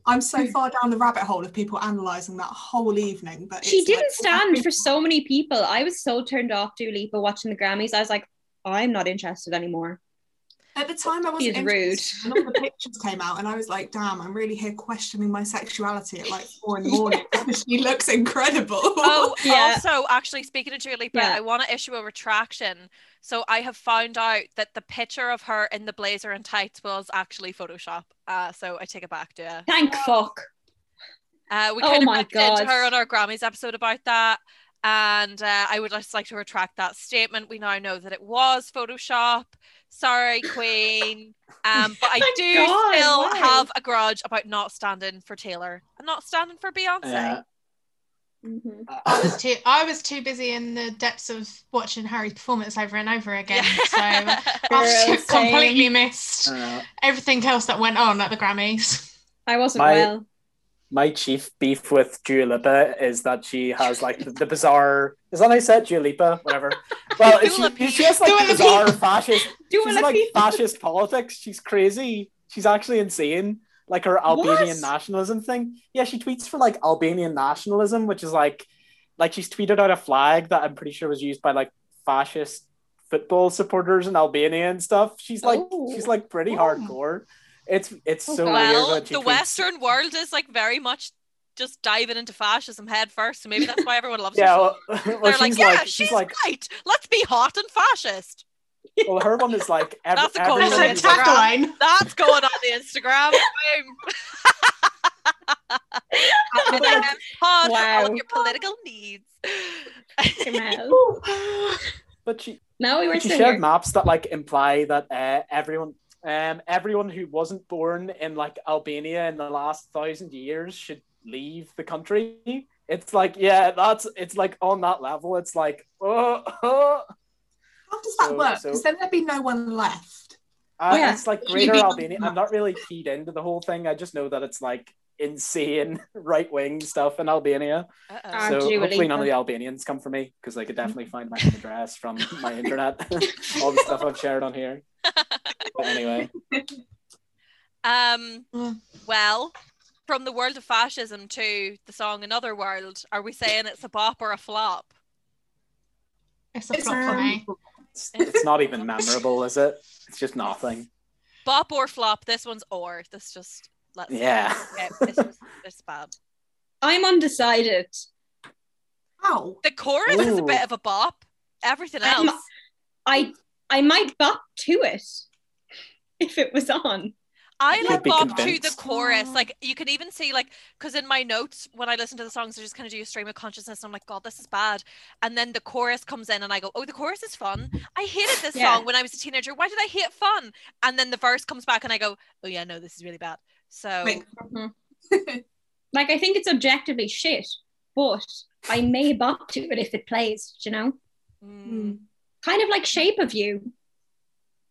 I'm so hmm. far down the rabbit hole of people analysing that whole evening, but She didn't like- stand for so many people. I was so turned off Dua Lipa watching the Grammys. I was like, I'm not interested anymore. At the time, I wasn't rude. and all the pictures came out, and I was like, "Damn, I'm really here questioning my sexuality at like four in the morning." <laughs> she looks incredible. Oh, Yeah. <laughs> also, actually, speaking of Dua Lipa, Yeah. I want to issue a retraction. So I have found out that the picture of her in the blazer and tights was actually Photoshop. Uh, so I take it back, Dua. Thank fuck. Uh, we Oh kind of my looked into her on our Grammys episode about that. And uh, I would just like to retract that statement. We now know that it was Photoshop. Sorry, Queen. Um, but I <laughs> do God, still wow. have a grudge about not standing for Taylor and not standing for Beyonce. Yeah. Mhm. I was too I was too busy in the depths of watching Harry's performance over and over again. So <laughs> I've Girl, just <laughs> completely missed everything else that went on at the Grammys. I wasn't My- well. My chief beef with Dua Lipa is that she has like the, the bizarre. Is that how I said Dua Lipa? Whatever. <laughs> Well, she, she has like Dua bizarre Lipa. fascist. <laughs> Dua She's like fascist politics. She's crazy. She's actually insane. Like her Albanian What? nationalism thing. Yeah, she tweets for like Albanian nationalism, which is like, like she's tweeted out a flag that I'm pretty sure was used by like fascist football supporters in Albania and stuff. She's like, Oh. she's like pretty Oh. hardcore. It's it's so God. weird. well, the tweets. Western world is like very much just diving into fascism head first. So maybe that's why everyone loves. Yeah, so well, <laughs> well, They're she's like, yeah, like, she's, she's like, right. Let's be hot and fascist. <laughs> well, her one is like, <laughs> every, That's a quote That's the a who's like, Instagram. That's going on the Instagram. Boom. M&M's pod for all your political needs. But she now we were she shared here. maps that like imply that uh, everyone um everyone who wasn't born in like Albania in the last thousand years should leave the country. It's like yeah, that's it's like on that level. It's like oh, <laughs> oh. How does that So- work? so- Because then there'd be no one left. Uh, Yeah. it's like Greater Albania. I'm not really keyed into the whole thing. I just know that it's like insane <laughs> right wing stuff in Albania. Uh-oh. So Dua hopefully none of the Albanians come for me because I could definitely find my address from my <laughs> internet, <laughs> all the stuff I've shared on here. But anyway, Um, Mm. well, from the world of fascism to the song Another World, are we saying it's a bop or a flop? It's a It's, flop for um, me. It's, it's not even memorable, is it? It's just nothing. Bop or flop? This one's or. This just let's Yeah. Okay, it's, just- it's bad. I'm undecided. Ow. The chorus is a bit of a bop. Everything else. I I might bop to it <laughs> if it was on. I could like be bop to the chorus. Oh. Like you can even see like because in my notes when I listen to the songs, I just kind of do a stream of consciousness. And I'm like, God, this is bad. And then the chorus comes in, and I go, Oh, the chorus is fun. I hated this Yeah. song when I was a teenager. Why did I hate fun? And then the verse comes back, and I go, Oh yeah, no, this is really bad. So Wait. <laughs> Like I think it's objectively shit, but I may bop to it if it plays. You know, mm, kind of like Shape of You.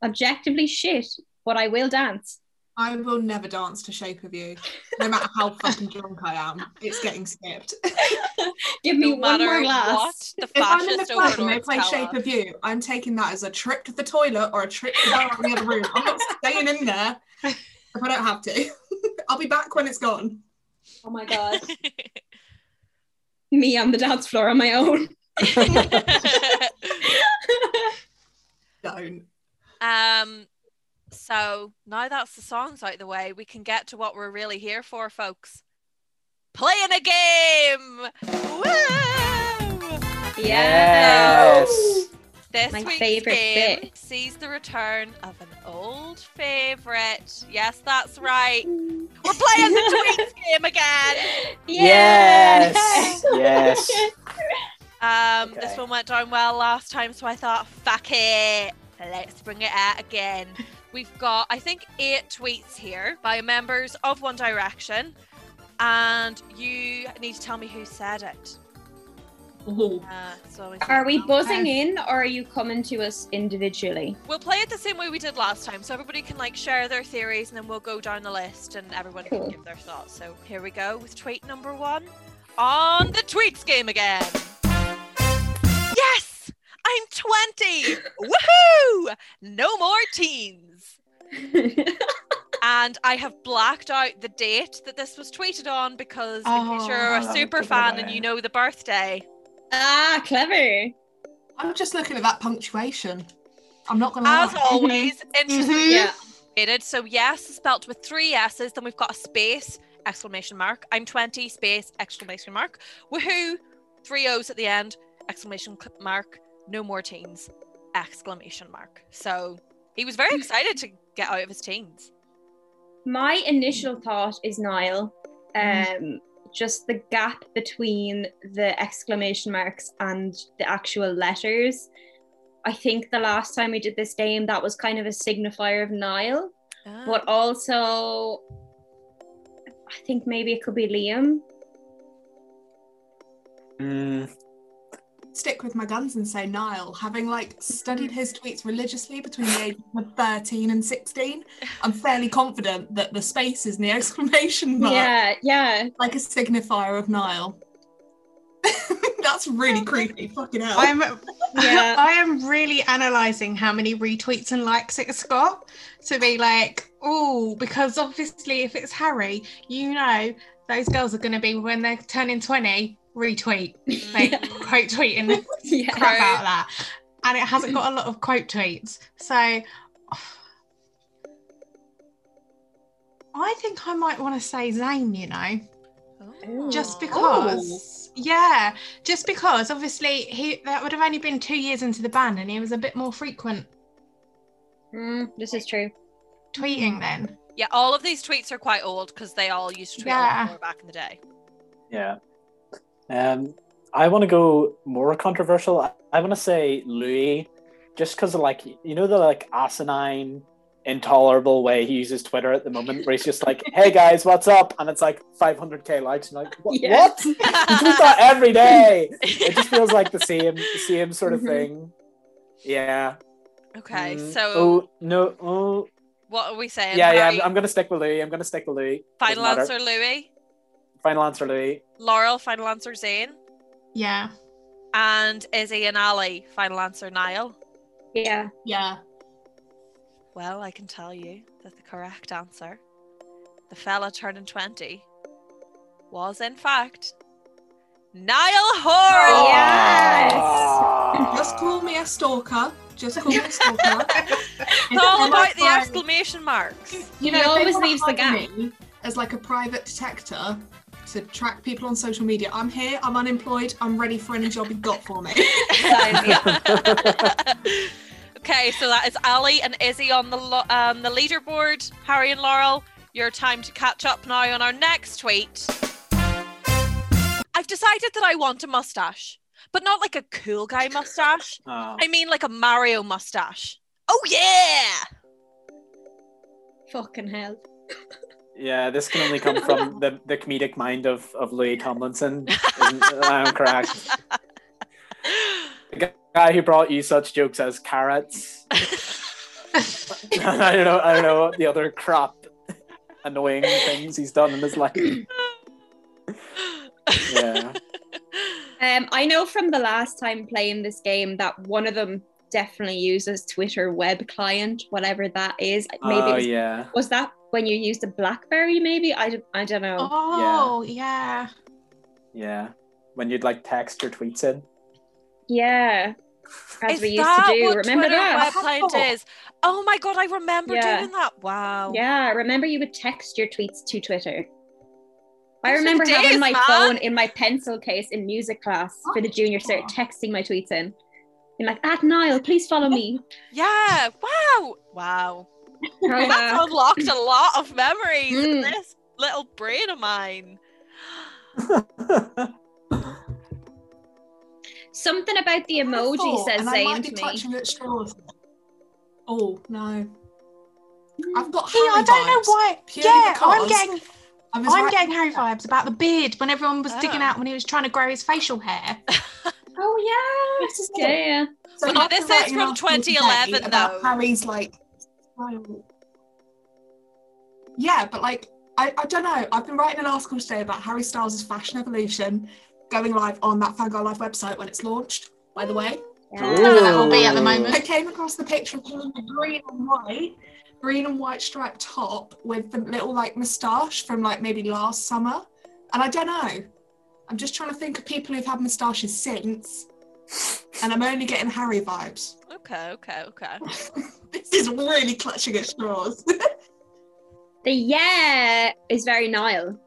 Objectively shit, but I will dance. I will never dance to Shape of You, no matter how fucking drunk I am. It's getting skipped. <laughs> Give me no one more glass. what the If I'm in the club and they play tell Shape us. of You, I'm taking that as a trip to the toilet or a trip to go out in the other room. I'm not staying in there <laughs> if I don't have to. I'll be back when it's gone. Oh my god. <laughs> Me on the dance floor on my own. <laughs> Don't. um so now that's the songs out the way we can get to what we're really here for folks playing a game Woo! Yes. This My week's favourite game bit. sees the return of an old favorite. Yes that's right. <laughs> We're playing the tweets <laughs> game again. Yes. Yes. <laughs> um this one went down well last time so i thought fuck it. Let's bring it out again. We've got i think eight tweets here by members of one direction and you need to tell me who said it Ooh. uh, Are we buzzing in or are you coming to us individually? we'll play it the same way we did last time so everybody can like share their theories and then we'll go down the list and everyone can give their thoughts. So here we go with tweet number one on the tweets game again. Yes! I'm 20 <laughs> woohoo! No more teens. <laughs> And I have blacked out the date that this was tweeted on because in case Oh, you're a super fan and you know the birthday. Ah, clever. I'm just looking at that punctuation. I'm not gonna lie. As always, <laughs> interesting. Mhm. Yeah. Created. So yes, spelt with three S's. Then we've got a space, exclamation mark. I'm 20, space, exclamation mark. Woohoo! Three O's at the end, exclamation cl- mark. No more teens, exclamation mark. So he was very excited to get out of his teens. My initial thought is Niall. Um, just the gap between the exclamation marks and the actual letters. I think the last time we did this game, that was kind of a signifier of Niall, Ah. but also I think maybe it could be Liam. Mm, Stick with my guns and say Niall, having like studied mm-hmm. his tweets religiously between the ages of 13 and 16, I'm fairly confident that the spaces and the <laughs> exclamation mark Yeah, yeah. like a signifier of Niall. <laughs> That's really creepy. Fucking hell. I'm Yeah. <laughs> I am really analysing how many retweets and likes it's got to be like, oh, because obviously if it's Harry, you know those girls are going to be when they're turning 20, retweet, <laughs> like quote tweeting <laughs> the yeah. crap out of that. And it hasn't got a lot of quote tweets. So I think I might want to say Zayn, you know Oh. just because yeah just because obviously he that would have only been two years into the band and he was a bit more frequent Mm, this is true. tweeting then Yeah, all of these tweets are quite old because they all used to tweet a Yeah. lot more back in the day. yeah. Um, I want to go more controversial. I, I want to say Louis, just because of like you know the like asinine, intolerable way he uses Twitter at the moment, where he's just like, "Hey guys, what's up?" and it's like 500k likes, and like, "What? Yeah. what? He does that every day." It just feels like the same, the same sort of Mhm. thing. Yeah. okay, Mm, so oh no, oh what are we saying? yeah, yeah. I'm, I'm gonna stick with Louis. I'm gonna stick with Louis. final answer, Louis. Final answer, Louis. Laurel, final answer, Zayn. yeah And Izzy and Ali, final answer, Niall. Yeah. yeah. Well, I can tell you that the correct answer, the fella turning 20, was in fact Niall Horan. Oh. Yes. Just call me a stalker. Just call me a stalker. <laughs> It's all about the exclamation marks. You He if they always leaves the hire gap. As like a private detector to track people on social media. I'm here. I'm unemployed. I'm ready for any job you've got for me. <laughs> okay, so that is Ali and Izzy on the lo- um, the leaderboard. Harry and Laurel, your time to catch up now on our next tweet. I've decided that I want a mustache, but not like a cool guy mustache. Oh. I mean like a Mario mustache. Oh yeah! Fucking hell. <laughs> Yeah, this can only come from <laughs> the, the comedic mind of, of Louis Tomlinson. <laughs> I'm correct. The guy who brought you such jokes as carrots. <laughs> I don't know. I don't know what the other crap, annoying things he's done in his life. Yeah. Um, I know from the last time playing this game that one of them definitely uses Twitter web client, whatever that is. Maybe oh, it oh was, yeah. was that when you used a BlackBerry? Maybe I, don't- I don't know. Oh, yeah. Yeah. When you'd like text your tweets in. Yeah, as Is we used that to do. Remember Twitter that? web client is? Oh my god, I remember Yeah. doing that. Wow. Yeah, remember you would text your tweets to Twitter. I Those are remember having my man. phone in my pencil case in music class for the junior cert, oh. texting my tweets in. Being like, at Niall, please follow me. Yeah. Wow. Wow. <laughs> Oh, That's unlocked a lot of memories in Mm. this little brain of mine. <laughs> Something about the emoji Thought, says and I might Zayn be to me. clutching at straws. Oh no. I've got See, I don't know why. Yeah, I'm getting I was I'm writing- getting Harry vibes about the beard when everyone was digging Oh. out when he was trying to grow his facial hair. <laughs> Oh, oh This is yeah, yeah, yeah. So Well, this is from 2011 today about though. Harry's like style. Yeah, but like I, I don't know. I've been writing an article today about Harry Styles' fashion evolution going live on that Fangirl Live website when it's launched, by the way. yeah. Don't know where that will be at the moment. I came across the picture of him in the green and white, green and white striped top with the little like moustache from like maybe last summer. And I don't know. I'm just trying to think of people who've had moustaches since. And I'm only getting Harry vibes. Okay, okay, okay. <laughs> this is really clutching at straws. <laughs> The yeah is very Niall.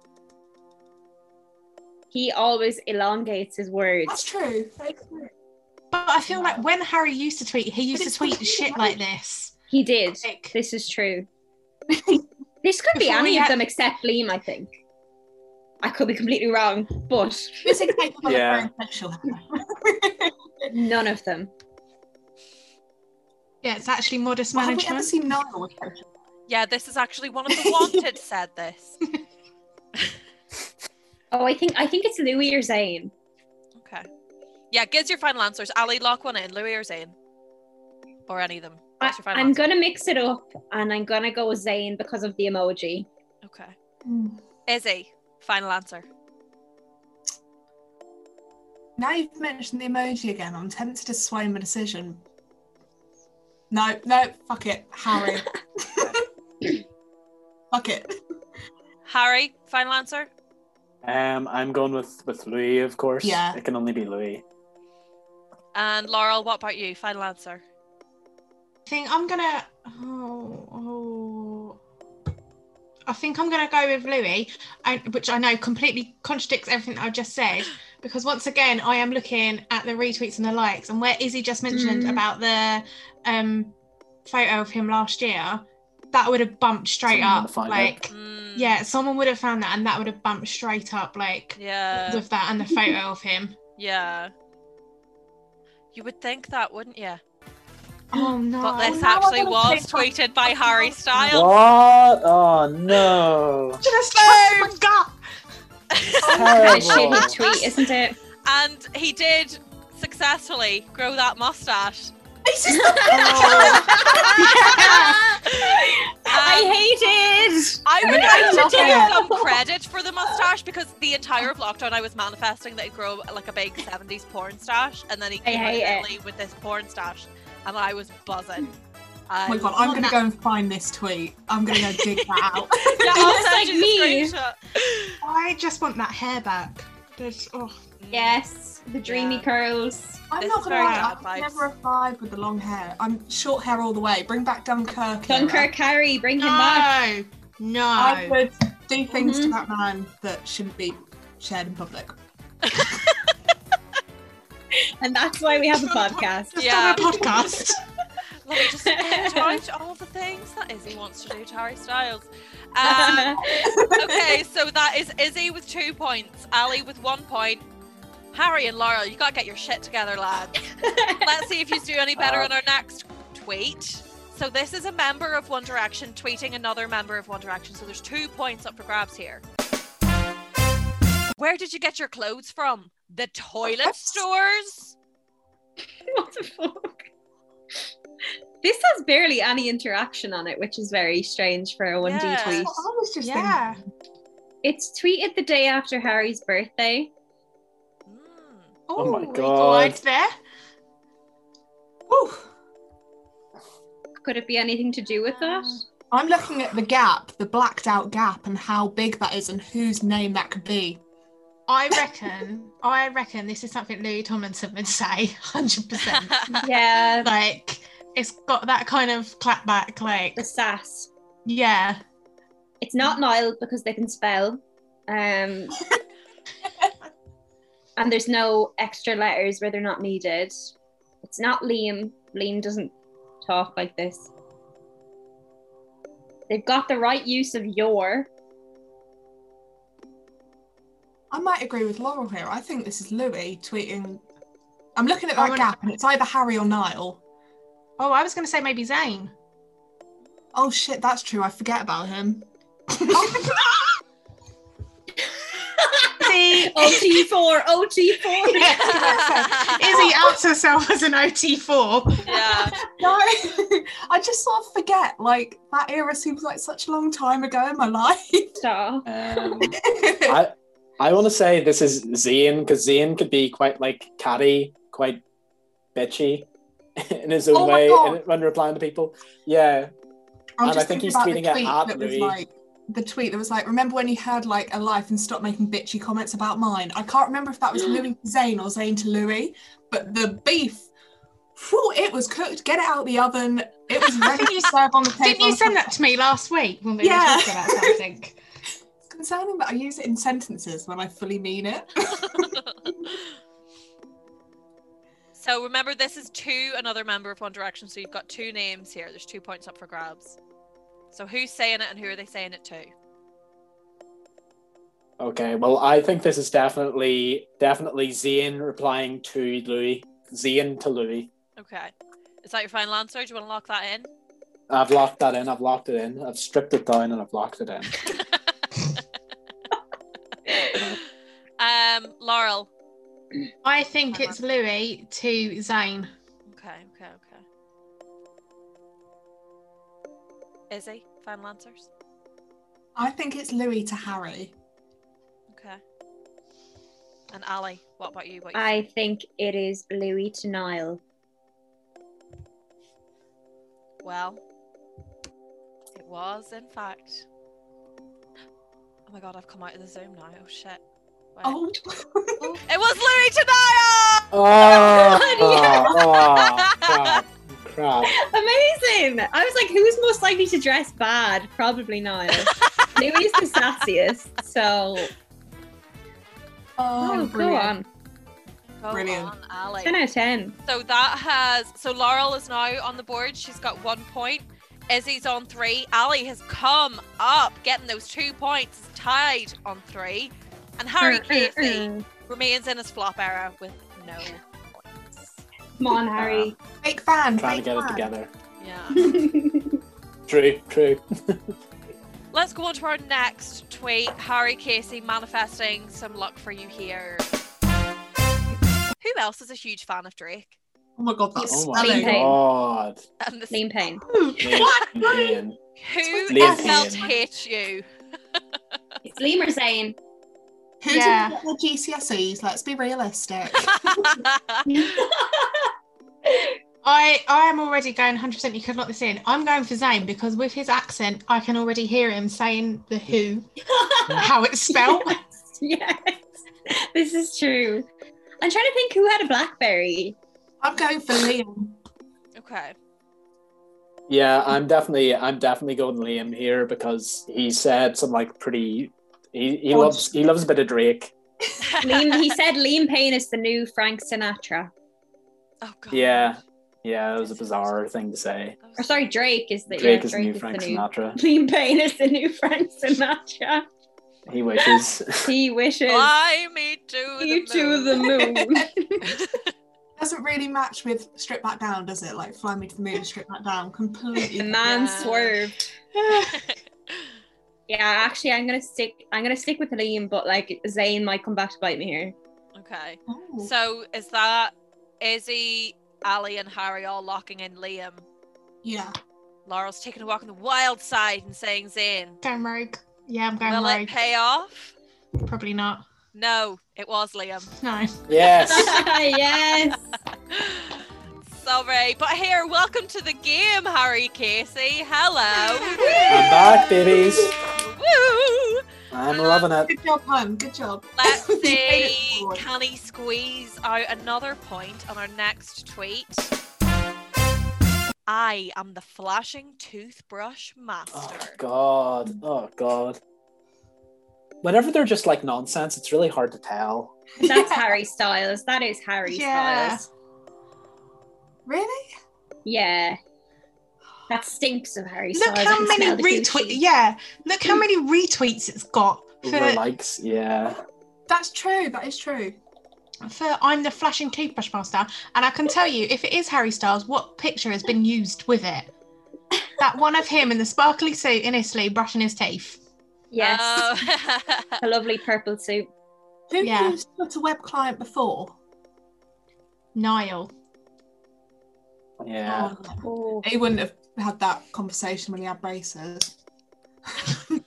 He always elongates his words. That's true. That's true. But I feel like when Harry used to tweet, he used to tweet completely shit like this. He did. Like, This is true. <laughs> this could be any we of them except Liam, I think. I could be completely wrong, but Who's incapable Yeah. of wearing <laughs> none of them. yeah, it's actually modest Well, have we ever management. seen Niall Yeah, this is actually one of the wanted said this. <laughs> Oh, I think I think it's Louis or Zayn. Okay. Yeah, gives your final answers. Ali, lock one in. Louis or Zayn? Or any of them. I, What's your final I'm answer? gonna mix it up and I'm gonna go with Zayn because of the emoji. Okay. hair? Izzy, final answer. Now you've mentioned the emoji again, I'm tempted to sway my decision. No, no, fuck it. Harry. <laughs> <laughs> fuck it. Harry, final answer. Um, I'm going with with Louis, of course. Yeah. It can only be Louis. And Laurel, what about you? Final answer. I think I'm gonna. Oh, oh. I think I'm gonna go with Louis, which I know completely contradicts everything that I've just said. Because once again, I am looking at the retweets and the likes, and where Izzy just mentioned Mm. about the um, photo of him last year, that would have bumped straight Someone up. would find it. Like, Mm, yeah, someone would have found that, and that would have bumped straight up, like Yeah. with that and the photo of him. Yeah. You would think that, wouldn't you? <gasps> Oh no! But this now I actually was tweeted by Harry Styles. What? Oh no! Just <laughs> oh my god! Terrible. shitty tweet, isn't it? And he did successfully grow that mustache. This is <laughs> <laughs> I hate it. I would like to take it. some credit for the mustache because the entire of lockdown I was manifesting that he'd grow like a big 70s porn stash and then he came out hate with this porn stash and I was buzzing. Oh my god, I'm gonna go and find this tweet. I'm gonna go dig that <laughs> out. Yeah, <laughs> I'll looks send like the me. I just want that hair back. There's, oh, Yes, the dreamy Yeah. curls. I'm This not gonna lie, I'm vibes. never a vibe with the long hair. I'm short hair all the way. Bring back Dunkirk. Dunkirk Harry, bring him back. no, no. I would do things to Mhm. that man that shouldn't be shared in public. <laughs> And that's why we have a podcast. Just Yeah. a podcast. <laughs> Let me just edit out <laughs> all the things that Izzy wants to do to Harry Styles. Um, <laughs> okay, so that is Izzy with two points, Ali with one point. Harry and Laurel, you gotta get your shit together, lads. Let's see if you do any better on our next tweet. So this is a member of One Direction tweeting another member of One Direction. So there's two points up for grabs here. Where did you get your clothes from? The toilet stores? <laughs> what the fuck? This has barely any interaction on it, which is very strange for a 1D Yeah. tweet. I was just Yeah. thinking. It's tweeted the day after Harry's birthday. Mm. Oh my Ooh, God. equalised there. Whew. Could it be anything to do with that? I'm looking at the gap, the blacked out gap, and how big that is, and whose name that could be. I reckon. I reckon this is something Louis Tomlinson would say. <laughs> Hundred percent. <laughs> Yeah, Like it's got that kind of clapback. Like the sass. yeah. It's not Niall because they can spell. Um, <laughs> and there's no extra letters where they're not needed. It's not Liam. Liam doesn't talk like this. They've got the right use of your. I might agree with Laurel here. I think this is Louis tweeting. I'm looking at I that would- gap, and it's either Harry or Niall. Oh, I was going to say maybe Zayn. Oh shit, that's true. I forget about him. See, OT4, OT4. Izzy outs herself as an OT4. yeah. No, <laughs> I just sort of forget. Like that era seems like such a long time ago in my life. Stop. Um, I I want to say this is Zayn because Zayn could be quite like catty, quite bitchy <laughs> in his own Oh way in- when replying to people. Yeah, I'm And I just think thinking he's about tweeting the tweet at that was Louis. like the tweet that was like, remember when you had like a life and stopped making bitchy comments about mine? I can't remember if that was <gasps> Louis to Zayn or Zayn to Louis, but the beef, whew, it was cooked. Get it out the oven. It was ready to <laughs> serve on the table. Didn't you send that to me last week when we Yeah. were talking about something? <laughs> It's concerning that I use it in sentences when I fully mean it. <laughs> So remember, this is two another member of One Direction. So you've got two names here. There's two points up for grabs. So who's saying it and who are they saying it to? Okay, well, I think this is definitely definitely Zayn replying to Louis. Zayn to Louis. Okay. Is that your final answer? Do you want to lock that in? I've locked that in. I've locked it in. I've stripped it down and I've locked it in. <laughs> um, Laurel. I think it's Louis to Zayn. Okay, okay, okay. Izzy, final answers. I think it's Louis to Harry. Okay. And Ali, what about you? What you I think it is Louis to Niall. Well, it was in fact. <gasps> Oh my god, I've come out of the Zoom now. Oh shit. Wait. Oh. oh, It was Louis to Niall! Oh, <laughs> Yeah. oh, crap. crap. Amazing! I was like, who's most likely to dress bad? Probably not. <laughs> Louis is the sassiest, so oh, oh, go brilliant. on. Go Brilliant. on, Ali. 10 out of 10. So that has so Laurel is now on the board. She's got one point. Izzy's on three. Ali has come up, getting those two points, tied on three. And Harry Mm, mm, Casey mm. remains in his flop era with no points. Come on, Harry. Fake fan. Trying to fake get it together. Yeah. <laughs> True, true. <laughs> Let's go on to our next tweet. Harry Casey manifesting some luck for you here. Who else is a huge fan of Drake? Oh my god, that's Oh my Liam god. And the Liam Payne. <laughs> Liam Payne. who Liam felt Payne. hate you? It's Liam or Zayn. Who Yeah. didn't get their GCSEs? Let's be realistic. <laughs> I I am already going 100%. You could lock this in. I'm going for Zayn because with his accent, I can already hear him saying the who, <laughs> how it's spelled. yes, this is true. I'm trying to think who had a blackberry. I'm going for Liam. Okay. Yeah, I'm definitely I'm definitely going Liam here because he said some like pretty he, he Oh, loves he loves a bit of Drake. <laughs> Liam, he said Liam Payne is the new Frank Sinatra. Oh god. Yeah. Yeah, it was a bizarre thing to say. That was Or sorry, Drake is the Drake yeah, is the Drake new Frank Sinatra. <laughs> Liam Payne is the new Frank Sinatra. He wishes. <laughs> He wishes Fly me to the you to the moon. Doesn't really match with strip back down, does it? Like fly me to the moon, strip back down. Completely. the man Yeah. swerved. Yeah, actually, I'm gonna stick. I'm gonna stick with Liam, but like Zayn might come back to bite me here. okay. Oh. So is that Izzy, Ali, and Harry all locking in Liam? Yeah. Laurel's taking a walk on the wild side and saying Zayn. Going rogue. Yeah, I'm going Will it rogue. pay off? Probably not. No, it was Liam. No. yes. <laughs> <laughs> <laughs> yes. Sorry, but here, welcome to the game, Harry Casey. Hello. I'm back, babies. Woo! I'm loving it. Good job, hon. Good job. Let's <laughs> You made it see, can he squeeze out another point on our next tweet? I am the flashing toothbrush master. Oh master. god. Oh god. Whenever they're just like nonsense, it's really hard to tell. That's Harry Styles. That is Harry Yeah. Styles. Really? Yeah. That stinks of Harry Look Styles. I how many smell retweets. Yeah. Look how many retweets it's got Over for, likes, yeah. That's true. That is true. for I'm the flashing toothbrush master. And I can tell you, if it is Harry Styles, what picture has been used with it? That one of him in the sparkly suit in Italy brushing his teeth. Yes. Oh. A lovely purple suit. Who Yeah. used a web client before? Niall. Yeah. Oh, he wouldn't have had that conversation when he had braces. <laughs>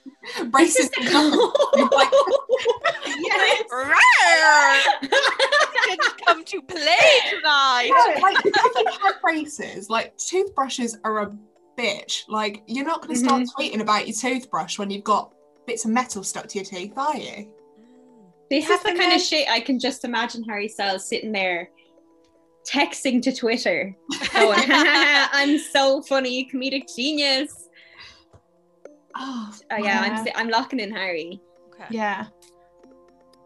braces. <laughs> like, yes. <laughs> Didn't come to play tonight. No, like if you have braces, like toothbrushes are a bitch. Like you're not going to start mm-hmm. tweeting about your toothbrush when you've got bits of metal stuck to your teeth, are you? This is the kind of shit I can just imagine Harry Styles sitting there texting to Twitter. Going, <laughs> oh, <laughs> I'm so funny, comedic genius. Oh, Oh yeah, I'm I'm locking in Harry. Okay. Yeah.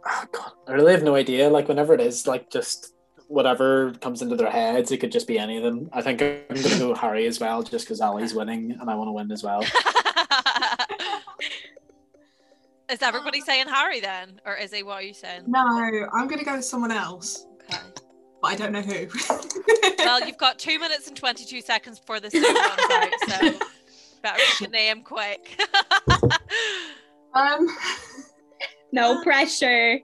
Oh, god. I really have no idea. Like whenever it is, like just whatever comes into their heads, it could just be any of them. I think I'm gonna go Harry as well, just because Ali's winning and I want to win as well. <laughs> is everybody saying Harry then? Or is he what are you saying? no, I'm going to go with someone else, Okay. But I don't know who. Well, you've got two minutes and 22 seconds before the suit runs out, so <laughs> better pick a name quick. <laughs> um, No pressure.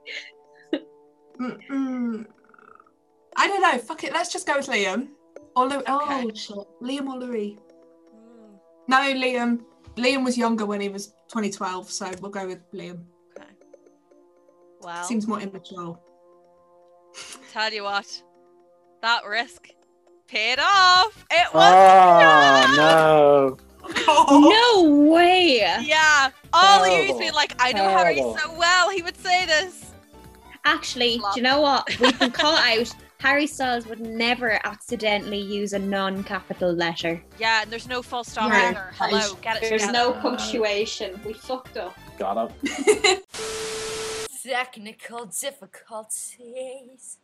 mm-mm. I don't know. Fuck it. Let's just go with Liam. Or Louis. Oh Okay. shit, Liam or Louis? Hmm, No, Liam. Liam was younger when he was 2012, so we'll go with Liam. okay. Well, Seems more immature. tell you what, that risk paid off. It was. Oh no. <laughs> No way. Yeah, all of you Terrible. been like, I know Harry so well. He would say this. Actually, do you know what? We've been caught out. Harry Styles would never accidentally use a non-capital letter. Yeah, and there's no full stop Yeah, either. Hello, get it There's together. no punctuation. We fucked up. Got it. <laughs> Technical difficulties.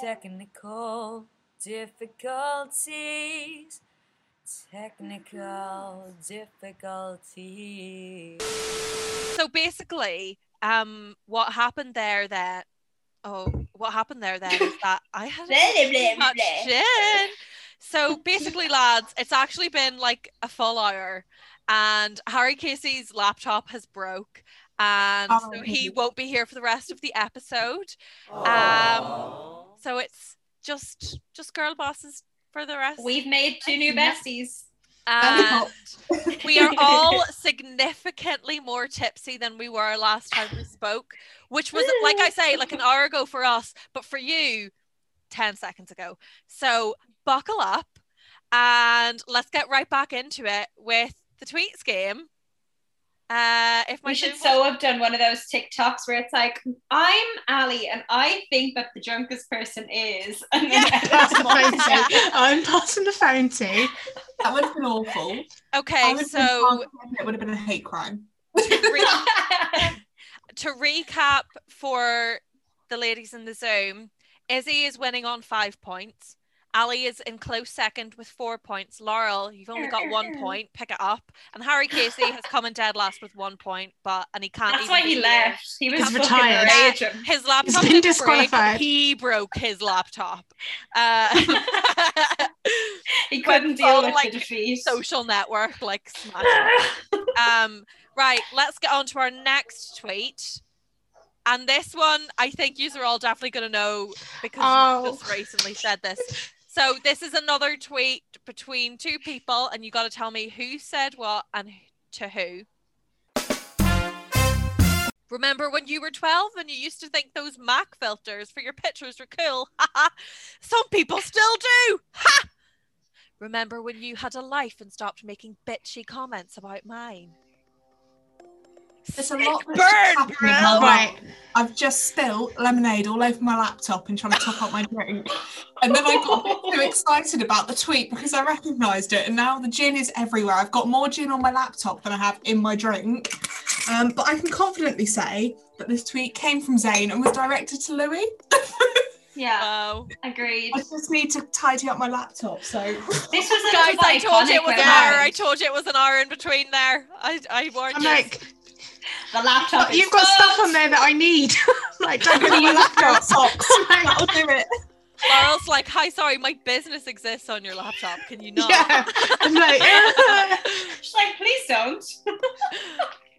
Technical difficulties. Technical difficulties. So basically, um, what happened there then? Oh, what happened there then is that I had gin. So basically, lads, it's actually been like a full hour, and Harry Casey's laptop has broke, and Oh. so he won't be here for the rest of the episode. Um, so it's just just girl bosses for the rest. We've made two new besties. and we are all <laughs> significantly more tipsy than we were last time we spoke, which was like I say, like an hour ago for us, but for you, 10 seconds ago. So buckle up. And let's get right back into it with the tweets game. Uh, if my We should Zoom- so have done one of those TikToks where it's like, I'm Ali and I think that the drunkest person is. <laughs> And then Yeah. Pass the phone to. I'm passing the phone to. That would have been awful. Okay, so it would have been a hate crime. to, re- <laughs> <laughs> to recap for the ladies in the Zoom, Izzy is winning on five points. Allie is in close second with four points. Laurel, you've only got one point. Pick it up. And Harry Casey has come in dead last with one point, but and he can't. That's even why he here. left. He was He's retired. raging. His laptop has been didn't break. disqualified. He broke his laptop. Uh, <laughs> He couldn't Went deal full, with like, the defeat. social network, like <laughs> um, right, let's get on to our next tweet. And this one, I think you are all definitely going to know because Oh. you just recently said this. So this is another tweet between two people, and you got to tell me who said what and to who. Remember when you were 12 and you used to think those Mac filters for your pictures were cool? <laughs> Some people still do. Ha! Remember when you had a life and stopped making bitchy comments about mine? There's a lot that's Burn, just happening bro. Right. I've just spilled lemonade all over my laptop and trying to top up my drink. And then I got a bit too excited about the tweet because I recognised it. And now the gin is everywhere. I've got more gin on my laptop than I have in my drink. Um, but I can confidently say that this tweet came from Zayn and was directed to Louis. yeah, Wow. <laughs> agreed. I just need to tidy up my laptop. So This was Guys, I told you it was an Yeah. hour. I told you it was an hour in between there. I, I warned I'm you. like, the laptop. but you've got stuff on there that I need. <laughs> like, don't go to my laptop. socks. <laughs> That'll do it. Laurel's like, hi, sorry, my business exists on your laptop. Can you not? Yeah. I'm like, <laughs> She's like, please don't.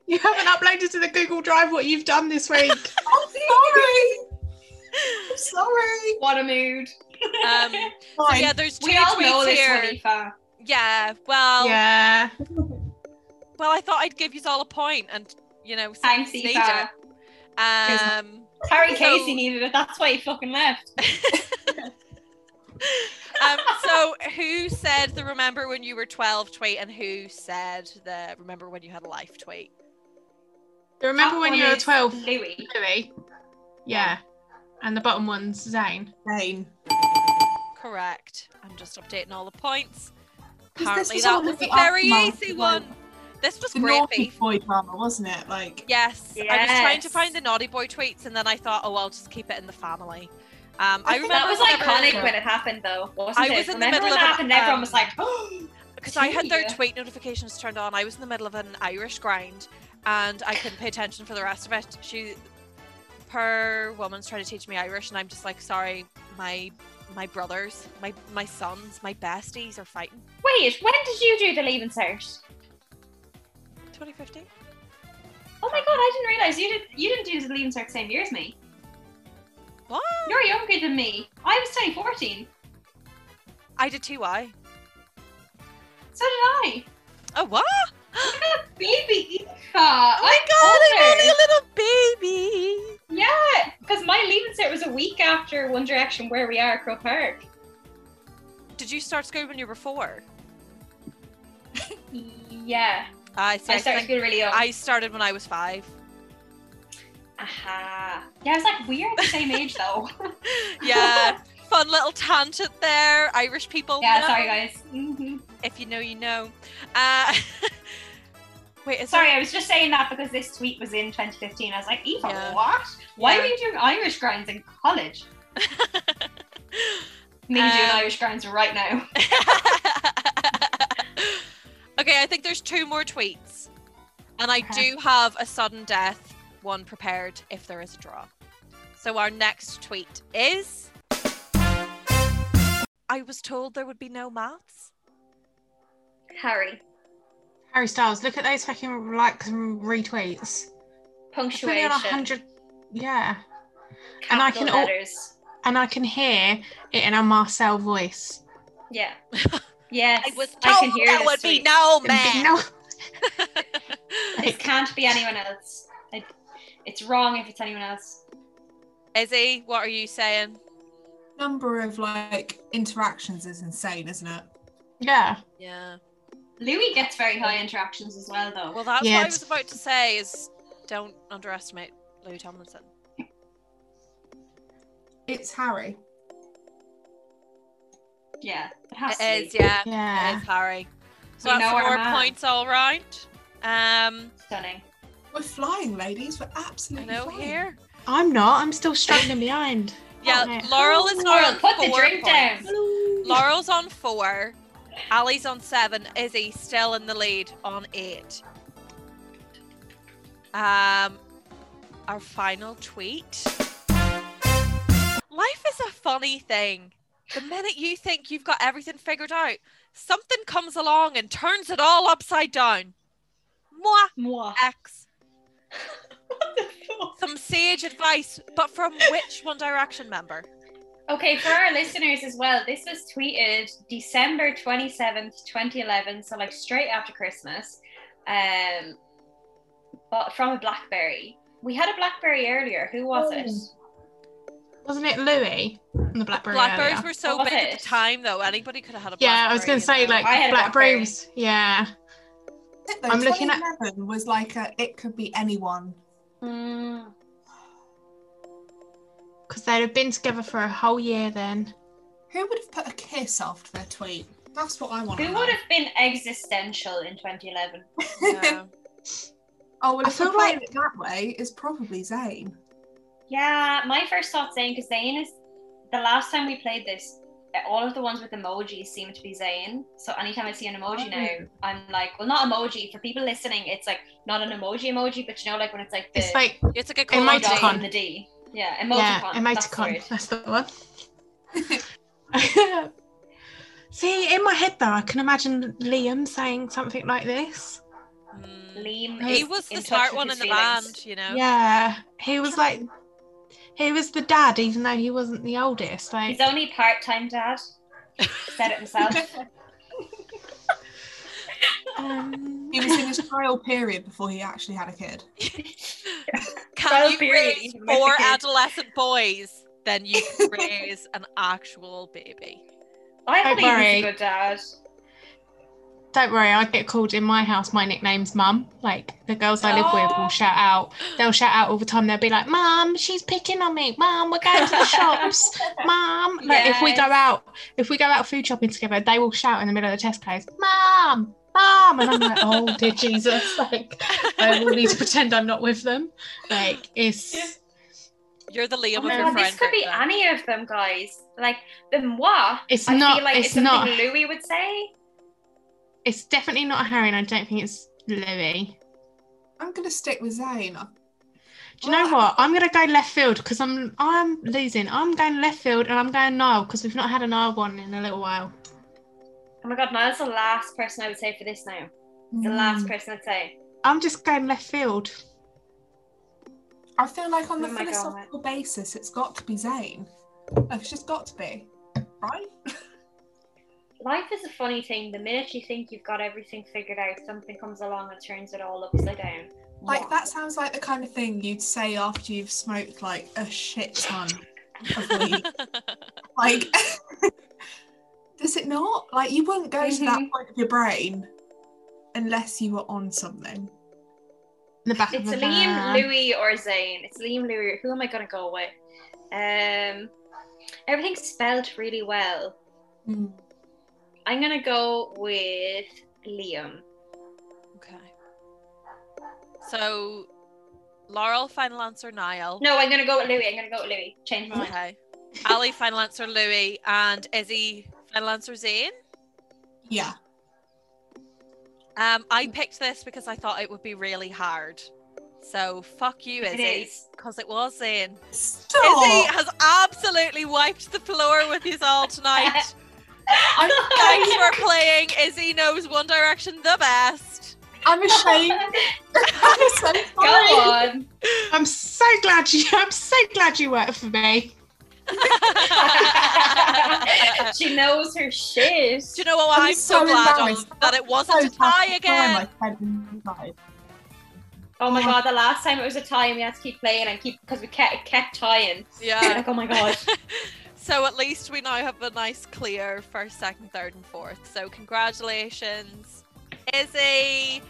you haven't uploaded to the Google Drive what you've done this week. I'm sorry. I'm sorry. What a mood. Um, so yeah, there's two We all know this here. one, Yeah, well, Yeah. well, I thought I'd give you all a point, and you know, some Thanks, need Aoife. Um, Harry So- Casey needed it. That's why he fucking left. <laughs> <laughs> um, so who said the remember when you were 12 tweet, and who said the remember when you had a life tweet? Remember Top when you were 12, Louis. Louis? Yeah. And the bottom one's Zayn. Zayn. Correct. I'm just updating all the points. Apparently, was that was a very easy of, one. Like, This was The great naughty beef. boy drama, wasn't it? Like Yes, I was trying to find the naughty boy tweets, and then I thought, oh, I'll just keep it in the family. Um, I, I think remember That was whenever- iconic when it happened, though, wasn't I it? was in the Remember middle when of that an, happened? Everyone um, was like, <gasps> "Oh, because I had their tweet notifications turned on. I was in the middle of an Irish grind and I couldn't pay attention for the rest of it. She, per woman's trying to teach me Irish, and I'm just like, sorry, my my brothers, my my sons, my besties are fighting. Wait, when did you do the leaving cert? 2015. Oh my god, I didn't realize you did. You didn't do the leaving cert same year as me. What? You're younger than me. I was 2014. I did TY. So did I. Oh what? Baby Aoife. Oh my god, I'm only a little baby. Yeah, because my leaving cert was a week after One Direction, where we are at Croke Park. Did you start school when you were four? <laughs> Yeah, I see. I I, started think really young. I started when I was five. Aha. Yeah, I was like, we are the same age though. <laughs> Yeah, fun little tangent there. Irish people. yeah, know. sorry guys. hmm If you know, you know. Uh, <laughs> wait, Sorry, I was just saying that because this tweet was in 2015. I was like, Aoife, Yeah. what? Why Yeah. were you doing Irish grinds in college? <laughs> Me doing Um, Irish grinds right now. Okay, I think there's two more tweets, and I Okay. do have a sudden death one prepared if there is a draw. So our next tweet is. I was told there would be no maths. Harry, Harry Styles, look at those fucking likes and retweets. It's on a punctuation, hundred. Yeah. and I capital can al- letters. And I can hear it in a Marcel voice. Yeah. <laughs> Yes, I was I told can hear there this would be no Big man. no- <laughs> This can't be anyone else. I, it's wrong if it's anyone else. Izzy, what are you saying? number of like interactions is insane, isn't it? Yeah. Yeah. Louis gets very high interactions as well, though. Well, that's Yeah, what I was about to say. Is don't underestimate Louis Tomlinson. It's Harry. Yeah, it has It to is, be. yeah. Yeah. is Harry. So We that's our four points all round. Um, stunning. We're flying, ladies. We're I absolutely know flying. here. I'm not. I'm still struggling behind. <laughs> Yeah, Okay. Laurel is now Laurel, on put the drink points. down. Laurel's on four. Allie's on seven. Izzy still in the lead on eight. Um, our final tweet. Life is a funny thing. The minute you think you've got everything figured out, something comes along and turns it all upside down. Moi, Moi. X. <laughs> Some sage advice, but from which One Direction member? Okay, for our listeners as well, this was tweeted December 27th, 2011, so like straight after Christmas. Um but from a Blackberry. We had a Blackberry earlier. Who was it? Wasn't it Louis and the Blackberry? Blackberries earlier? were so What was big at the time, though. Anybody could have had a Yeah, I was gonna say like I had a Blackberries. Yeah. Though, I'm looking at- 2011 was like a, it could be anyone. Mm, Because they'd have been together for a whole year then. Who would have put a kiss after their tweet? That's what I want who would have been existential in 2011? <laughs> Yeah. Oh, well, I if feel we're like- it that way, it's probably Zayn. Yeah, my first thought Zayn because Zayn is the last time we played this, all of the ones with emojis seem to be Zayn. So anytime I see an emoji Oh. now, I'm like, well, not emoji. For people listening, it's like not an emoji emoji, but you know, like when it's like the It's like It's like a the cool dot Emoticon. and the D. Yeah, yeah, emoticon. emoticon. That's the. That's the one. <laughs> See, in my head though, I can imagine Liam saying something like this. Mm. Liam He was the smart one in the feelings. band, you know. Yeah, he was like, he was the dad, even though he wasn't the oldest. Like, He's only part-time dad. Said it himself. <laughs> um, He was in his trial period before he actually had a kid. Can Trial you raise four the kids. adolescent boys? Then you can <laughs> raise an actual baby. I Don't believe he's worry. a good dad. Don't worry, I get called in my house. My nickname's Mum. Like the girls I live with Oh. will shout out. They'll shout out all the time. They'll be like, "Mum, she's picking on me. Mum, we're going to the shops. <laughs> Mum." Like if we go out, if we go out food shopping together, they will shout in the middle of the Tesco's, "Mum, Mum," and I'm like, "Oh dear <laughs> Jesus!" Like I will need to pretend I'm not with them. Like it's You're the Liam Oh of your God, friend. this could be group any of them, guys. Like the moi. it's I not. feel like it's it's something not. Louis would say. It's definitely not Harry, and I don't think it's Louis. I'm gonna stick with Zayn. Do you know what? I'm gonna go left field because I'm I'm losing. I'm going left field and I'm going Niall because we've not had a Niall one in a little while. Oh my god, Niall's the last person I would say for this now. The Mm. last person I'd say. I'm just going left field. I feel like on the Oh my God. philosophical basis, it's got to be Zayn. Like, it's just got to be, right? <laughs> Life is a funny thing. The minute you think you've got everything figured out, something comes along and turns it all upside down. Like Moi. that sounds like the kind of thing you'd say after you've smoked like a shit ton of weed. <laughs> like, <laughs> does it not? Like, you wouldn't go to that Mhm. point of your brain unless you were on something. In the back It's of the Liam, van. Louis, or Zayn. It's Liam, Louis. Who am I gonna go with? Um, everything's spelled really well. I'm gonna go with Liam. Okay. So, Laurel, final answer, Niall. No, I'm gonna go with Louis. I'm gonna go with Louis. Change my mind. Okay. Allie, final answer, Louis. And Izzy, final answer, Zayn. Yeah. Um, I picked this because I thought it would be really hard. So, fuck you, Izzy. is. Because it was Zayn. Stop! Izzy has absolutely wiped the floor with you all tonight. <laughs> I'm, Thanks <laughs> for playing. Izzy knows One Direction the best. I'm ashamed. <laughs> I'm so Go on. I'm so glad you. I'm so glad you worked for me. <laughs> she knows her shit. Do you know what? I'm, I'm so, so glad embarrassed. of, that it wasn't a tie again. find my head inside. Oh my god, the last time it was a tie and we had to keep playing and keep because we kept, kept tying. Yeah. like, oh my god. So at least we now have a nice clear first, second, third, and fourth. So congratulations, Izzy.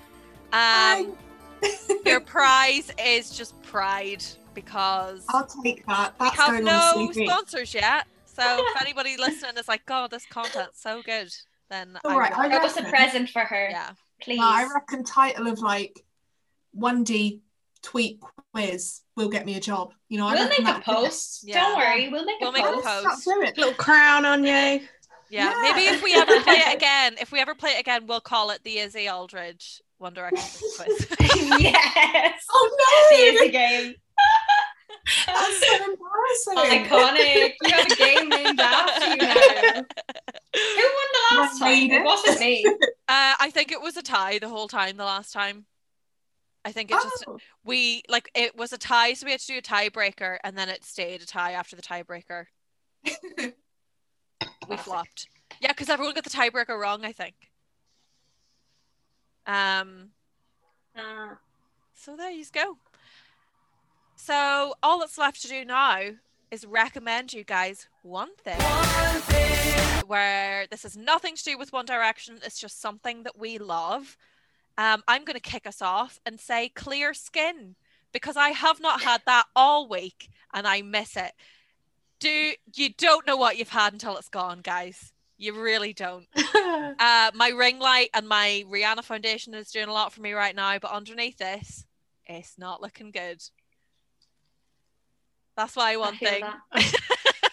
Um, <laughs> your prize is just pride because I'll take that. we have going no on sponsors yet. So if <laughs> anybody listening is like, "God, this content's so good," then All right, I will. I Give us a present for her, yeah. please. No, I reckon title of like 1D tweet quiz will get me a job. You know, I we'll reckon make a that would do it. post. Yeah. Don't worry, we'll make We'll a make a post. post. Let's do. Little crown on you. Yeah, Yeah. maybe if we ever play it <laughs> again, if we ever play it again, we'll call it the Izzy Aldridge One Direction <laughs> quiz. <laughs> yes. Oh The no! Izzy game. That's so embarrassing. Iconic. You have a game named after you now. Who won the last time? It it. wasn't me. Uh, I think it was a tie the whole time the last time. I think it just Oh, we like it was a tie, so we had to do a tiebreaker, and then it stayed a tie after the tiebreaker. We flopped. Yeah, because everyone got the tiebreaker wrong. I think. Um. Uh, So there you go. So all that's left to do now is recommend you guys one thing. Where this has nothing to do with One Direction, it's just something that we love. Um, I'm going to kick us off and say clear skin because I have not had that all week and I miss it. Do you don't know what you've had until it's gone, guys? You really don't. <laughs> Uh, my ring light and my Rihanna foundation is doing a lot for me right now, but underneath this, it's not looking good. That's why one feel thing. <laughs>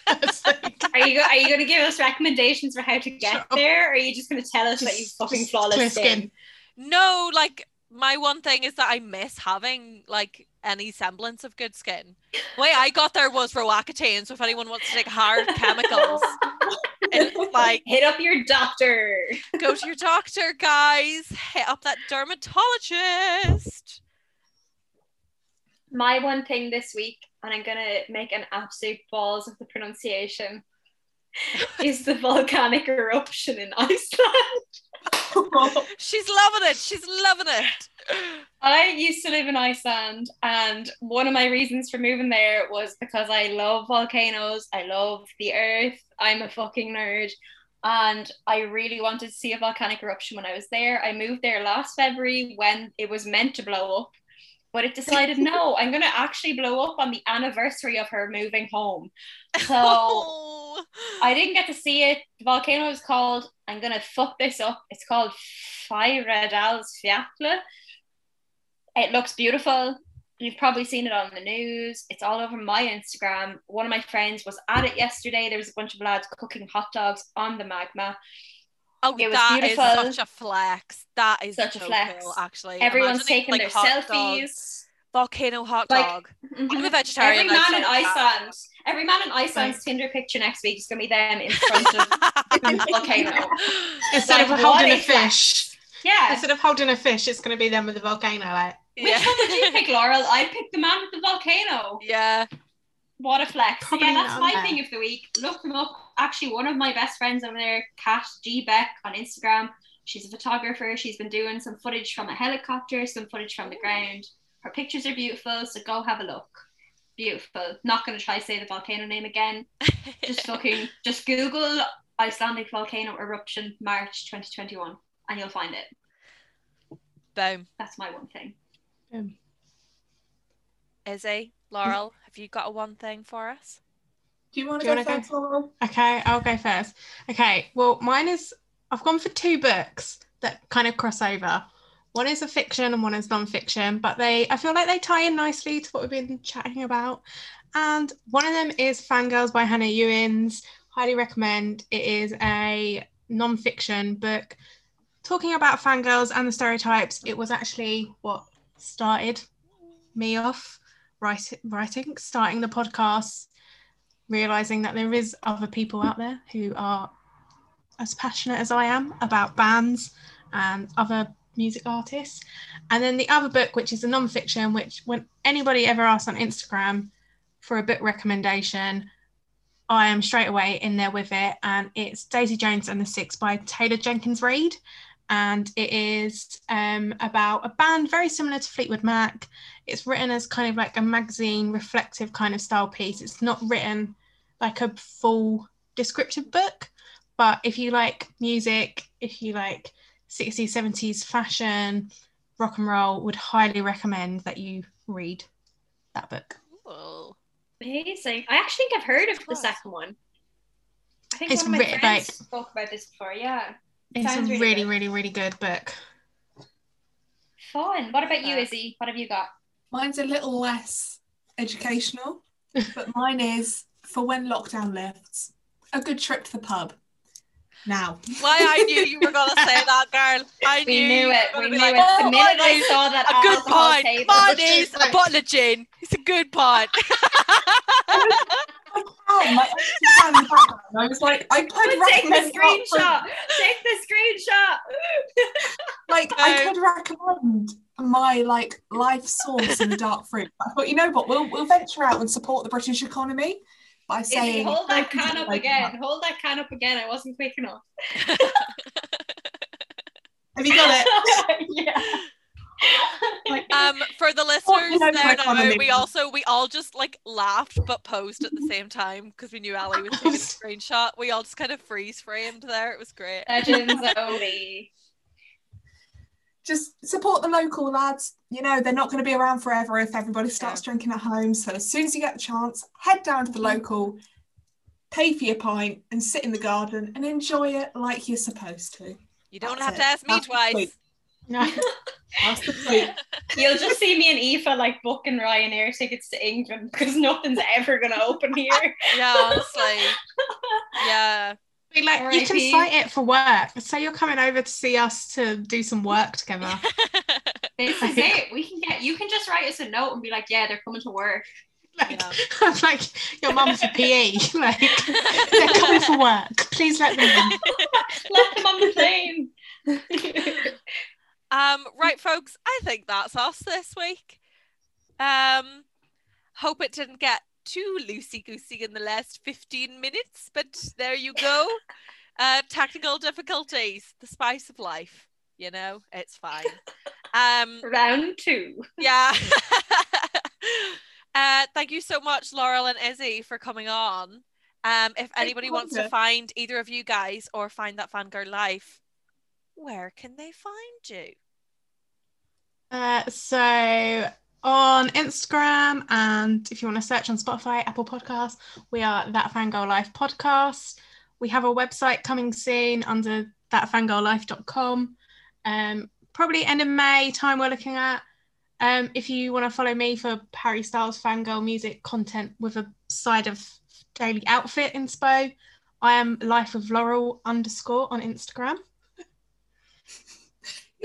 <laughs> Are you go- are you going to give us recommendations for how to get Shut there, or are you just going to tell us that you fucking flawless skin? skin. No, like my one thing is that I miss having like any semblance of good skin. The way I got there was Roaccutane, so if anyone wants to take hard chemicals, <laughs> it's like Hit up your doctor. go to your doctor, guys. Hit up that dermatologist. My one thing this week, and I'm going to make an absolute balls of the pronunciation, <laughs> is the volcanic eruption in Iceland. <laughs> She's loving it. She's loving it. I used to live in Iceland, and one of my reasons for moving there was because I love volcanoes. I love the earth. I'm a fucking nerd. And I really wanted to see a volcanic eruption when I was there. I moved there last February when it was meant to blow up, but it decided no, I'm going to actually blow up on the anniversary of her moving home. So Oh. <laughs> I didn't get to see it. The volcano is called, I'm going to fuck this up. It's called Fagradalsfjall. It looks beautiful. You've probably seen it on the news. It's all over my Instagram. One of my friends was at it yesterday. There was a bunch of lads cooking hot dogs on the magma. Oh, It was that is beautiful. such a flex. That is Such a so flex. cool, actually. Everyone's Imagine eating, taking like, their hot dog, selfies. volcano hot Like, dog. Mhm. I'm a vegetarian. Every man in say that. Iceland, every man in Iceland's Tinder picture next week is gonna be them in front of <laughs> the volcano. <laughs> Instead Like, of holding a is that? fish, Yeah. instead of holding a fish, it's going to be them with the volcano. Like, Which one would you pick, Laurel? I'd pick the man with the volcano. yeah. What a flex. Probably yeah, that's my that. thing of the week. Look them up. Actually, one of my best friends over there, Kat G. Beck on Instagram, she's a photographer. She's been doing some footage from a helicopter, some footage from the ground. Her pictures are beautiful, so go have a look. Beautiful. Not going to try to say the volcano name again. <laughs> Just fucking, just Google Icelandic volcano eruption March 2021 and you'll find it. Boom. That's my one thing. Boom. Izzy, Laurel, have you got a one thing for us? Do you want to go first, okay, I'll go first. Okay, well, mine is I've gone for two books that kind of cross over. One is a fiction and one is non-fiction, but they I feel like they tie in nicely to what we've been chatting about. And one of them is Fangirls by Hannah Ewens. Highly recommend. It is a non-fiction book talking about fangirls and the stereotypes. It was actually what started me off write, writing, starting the podcast, realizing that there is other people out there who are as passionate as I am about bands and other music artists. And then the other book, which is a non-fiction, which when anybody ever asks on Instagram for a book recommendation, I am straight away in there with it. And it's Daisy Jones and the Six by Taylor Jenkins Reid. And it is um, about a band very similar to Fleetwood Mac. It's written as kind of like a magazine reflective kind of style piece. It's not written like a full descriptive book. But if you like music, if you like 60s, 70s fashion, rock and roll, would highly recommend that you read that book. Cool. Amazing. I actually think I've heard of the second one. I think It's one of my writ- friends like- spoke about this before. Yeah. It's Sounds a really really, really, really good book. Fun. What about you, Yeah. Izzy? What have you got? Mine's a little less educational, <laughs> but mine is for when lockdown lifts. A good trip to the pub. Now. Why I knew you were gonna say that, girl. <laughs> I We knew, knew it. were We knew like, it. The "Oh, minute I saw that a good alcohol point. table, Mine it's is a like- bottle of gin. It's a good point. Oh, my empty can in the background. I was like, I could Take the recommend screenshot. Take the screenshot. <laughs> Like I could recommend my like life source in the dark fruit. I thought, you know what, we'll we'll venture out and support the British economy by Izzy, saying hold that can up again. pub." Hold that can up again. I wasn't quick enough. Have you got it? <laughs> yeah. Like, <laughs> Um, for the listeners local there now, we also we all just like laughed but posed at the same time because we knew Allie was taking a screenshot. We all just kind of freeze framed there. It was great. Legends <laughs> only. Just support the local lads. You know, they're not going to be around forever if everybody starts drinking at home. So as soon as you get the chance, head down to the mm-hmm. local, pay for your pint, and sit in the garden and enjoy it like you're supposed to. You don't That's have it. to ask me That's twice. tweet. <laughs> No. That's the tweet. <laughs> You'll just see me and Aoife like booking Ryanair tickets to England because nothing's ever gonna open here. <laughs> Yeah, honestly. Yeah. Be like you can R.I.P. cite it for work. Say you're coming over to see us to do some work together. <laughs> This is it. We can get you can just write us a note and be like, yeah, they're coming to work. Like, Yeah. <laughs> I'm like your mum a PE. <laughs> Like they're coming for work. Please let them in. Let them on the plane. Um, right, folks, I think that's us this week. Um, hope it didn't get too loosey goosey in the last 15 minutes, but there you go. Uh, technical difficulties, the spice of life. You know, it's fine. Um, Round two. yeah. <laughs> <laughs> uh, thank you so much, Laurel and Izzy, for coming on. Um, if anybody wants to find either of you guys or find that fangirl life, where can they find you? Uh, so on Instagram and if you want to search on Spotify, Apple Podcasts, we are That Fangirl Life Podcast. We have a website coming soon under thatfangirllife.com. Um, probably end of May time we're looking at. Um, if you want to follow me for Harry Styles fangirl music content with a side of daily outfit inspo, I am Life of Laurel underscore on Instagram. <laughs>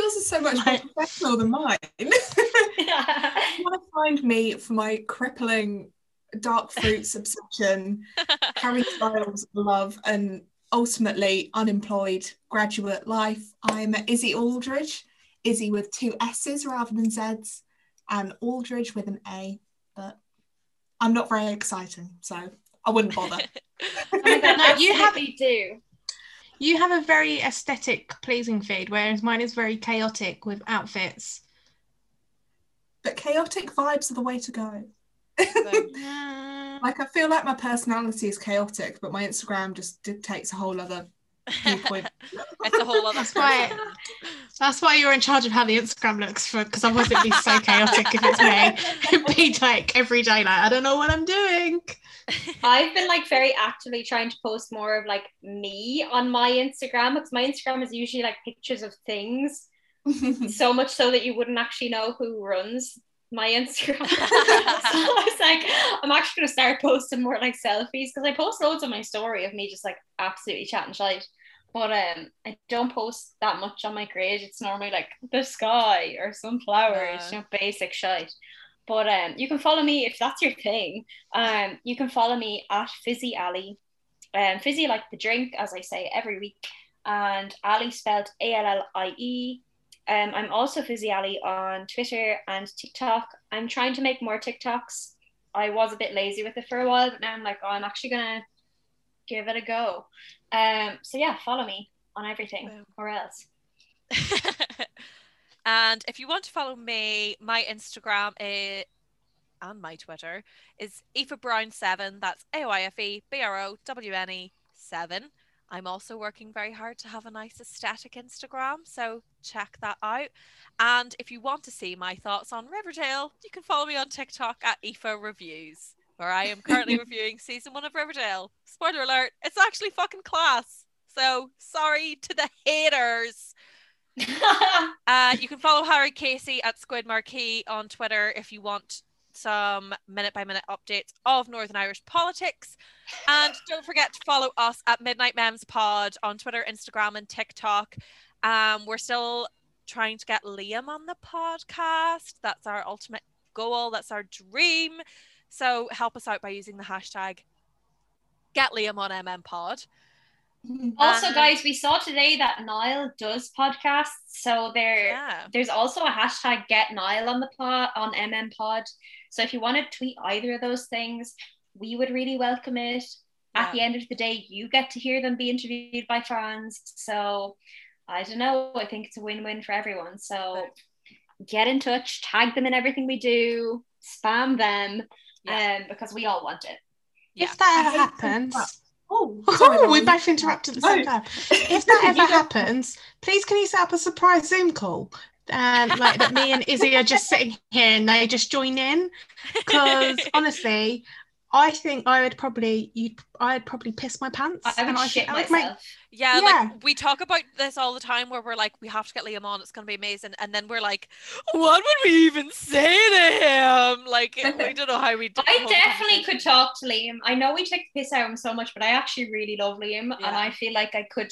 Yours is so much more professional than mine. If <laughs> you want to find me for my crippling dark fruits obsession, <laughs> Harry Styles love, and ultimately unemployed graduate life, I'm Izzy Aldridge. Izzy with two S's rather than Z's, and Aldridge with an A. But I'm not very exciting, so I wouldn't bother. <laughs> Oh God, No, you have- absolutely do. You have a very aesthetic, pleasing feed, whereas mine is very chaotic with outfits. but chaotic vibes are the way to go. Mm, <laughs> Like I feel like my personality is chaotic, but my Instagram just dictates a whole other viewpoint. <laughs> it's a whole other <laughs> That's why- That's why you're in charge of how the Instagram looks for because otherwise it'd be so chaotic if it's me. It'd be like every day, like I don't know what I'm doing. <laughs> I've been like very actively trying to post more of like me on my Instagram because my Instagram is usually like pictures of things, <laughs> so much so that you wouldn't actually know who runs my Instagram. <laughs> so I was like, I'm actually gonna start posting more like selfies because I post loads on my story of me just like absolutely chatting shite. But um, I don't post that much on my grid. It's normally like the sky or some flowers, Uh. you know, basic shite. But um, you can follow me if that's your thing. Um, you can follow me at Fizzy Allie. Um, Fizzy like the drink, as I say every week, and Allie spelled A L L I E. Um, I'm also Fizzy Allie on Twitter and TikTok. I'm trying to make more TikToks. I was a bit lazy with it for a while, but now I'm like, oh, I'm actually gonna give it a go. Um, so yeah, follow me on everything, or else. <laughs> and if you want to follow me, my Instagram is and my Twitter is Aoife Browne seven. That's A O I F E B R O W N E seven. I'm also working very hard to have a nice aesthetic Instagram, so check that out. And if you want to see my thoughts on Riverdale, you can follow me on TikTok at Aoife Reviews, where I am currently <laughs> reviewing season one of Riverdale. Spoiler alert, it's actually fucking class. So sorry to the haters. Uh, you can follow Harry Casey at Squid Marquee on Twitter if you want some minute by minute updates of Northern Irish politics. And don't forget to follow us at Midnight Mems Pod on Twitter, Instagram, and TikTok. Um, we're still trying to get Liam on the podcast. That's our ultimate goal. That's our dream. So help us out by using the hashtag Get Liam on MM Pod. Also, Um, guys, we saw today that Niall does podcasts, so there Yeah. there's also a hashtag Get Niall on the pod on MM Pod. So if you want to tweet either of those things, we would really welcome it. At the end of the day, you get to hear them be interviewed by fans. So I don't know. I think it's a win-win for everyone. So get in touch, tag them in everything we do, spam them, Yeah. um, because we all want it. Yeah. If that ever happens, that. <laughs> Oh, sorry, oh, we both interrupted at the same Oh. time. <laughs> If that ever happens, please can you set up a surprise Zoom call? And like that, me and Izzy are just sitting here and they just join in. Because <laughs> honestly, I think I would probably you I'd probably piss my pants. I and would I shit I would make- myself. Yeah, Yeah. like we talk about this all the time where we're like, we have to get Liam on, it's gonna be amazing. And then we're like, what would we even say to him? Like we don't know how we do I definitely could talk to Liam. I know we take the piss out of him so much, but I actually really love Liam, and I feel like I could,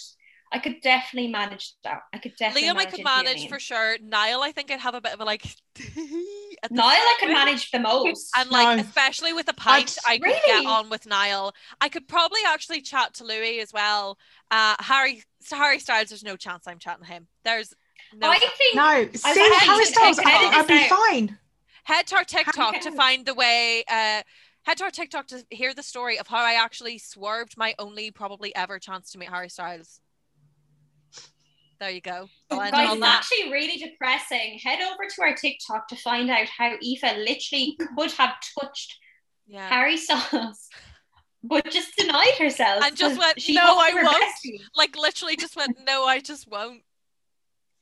I could definitely manage that. I could definitely. Liam I could manage for sure. Niall, I think I'd have a bit of a like <laughs> at Niall, I could <laughs> manage the most. And like No. especially with a pint, I'd- I could get on with Niall. I could probably actually chat to Louis as well. Uh Harry Harry Styles, there's no chance I'm chatting to him. There's no I chance. think No, see actually Harry Styles, take headed I'd be out. fine. head to our TikTok to find the way. Uh, head to our TikTok to hear the story of how I actually swerved my only probably ever chance to meet Harry Styles. There you go. I'll end it Guys, it's that. actually really depressing. Head over to our TikTok to find out how Aoife literally could have touched Yeah. Harry Styles, but just denied herself. And just 'cause went, she "No, I they won't." besties. Like literally just went, no, I just won't.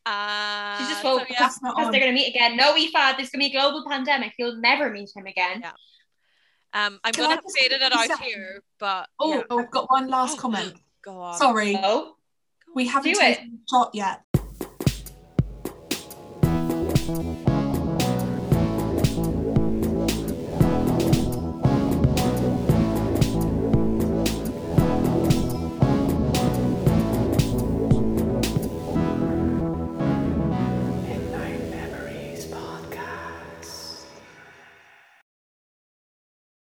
Uh, She just won't yeah. That's because on. they're going to meet again. No, Aoife, there's going to be a global pandemic. You'll never meet him again. Yeah. Um, I'm Can gonna I have faded it quickly out say- here, but Oh, yeah, I've got one last Oh. comment. go on. Sorry, Oh, we haven't Do it. taken a shot yet.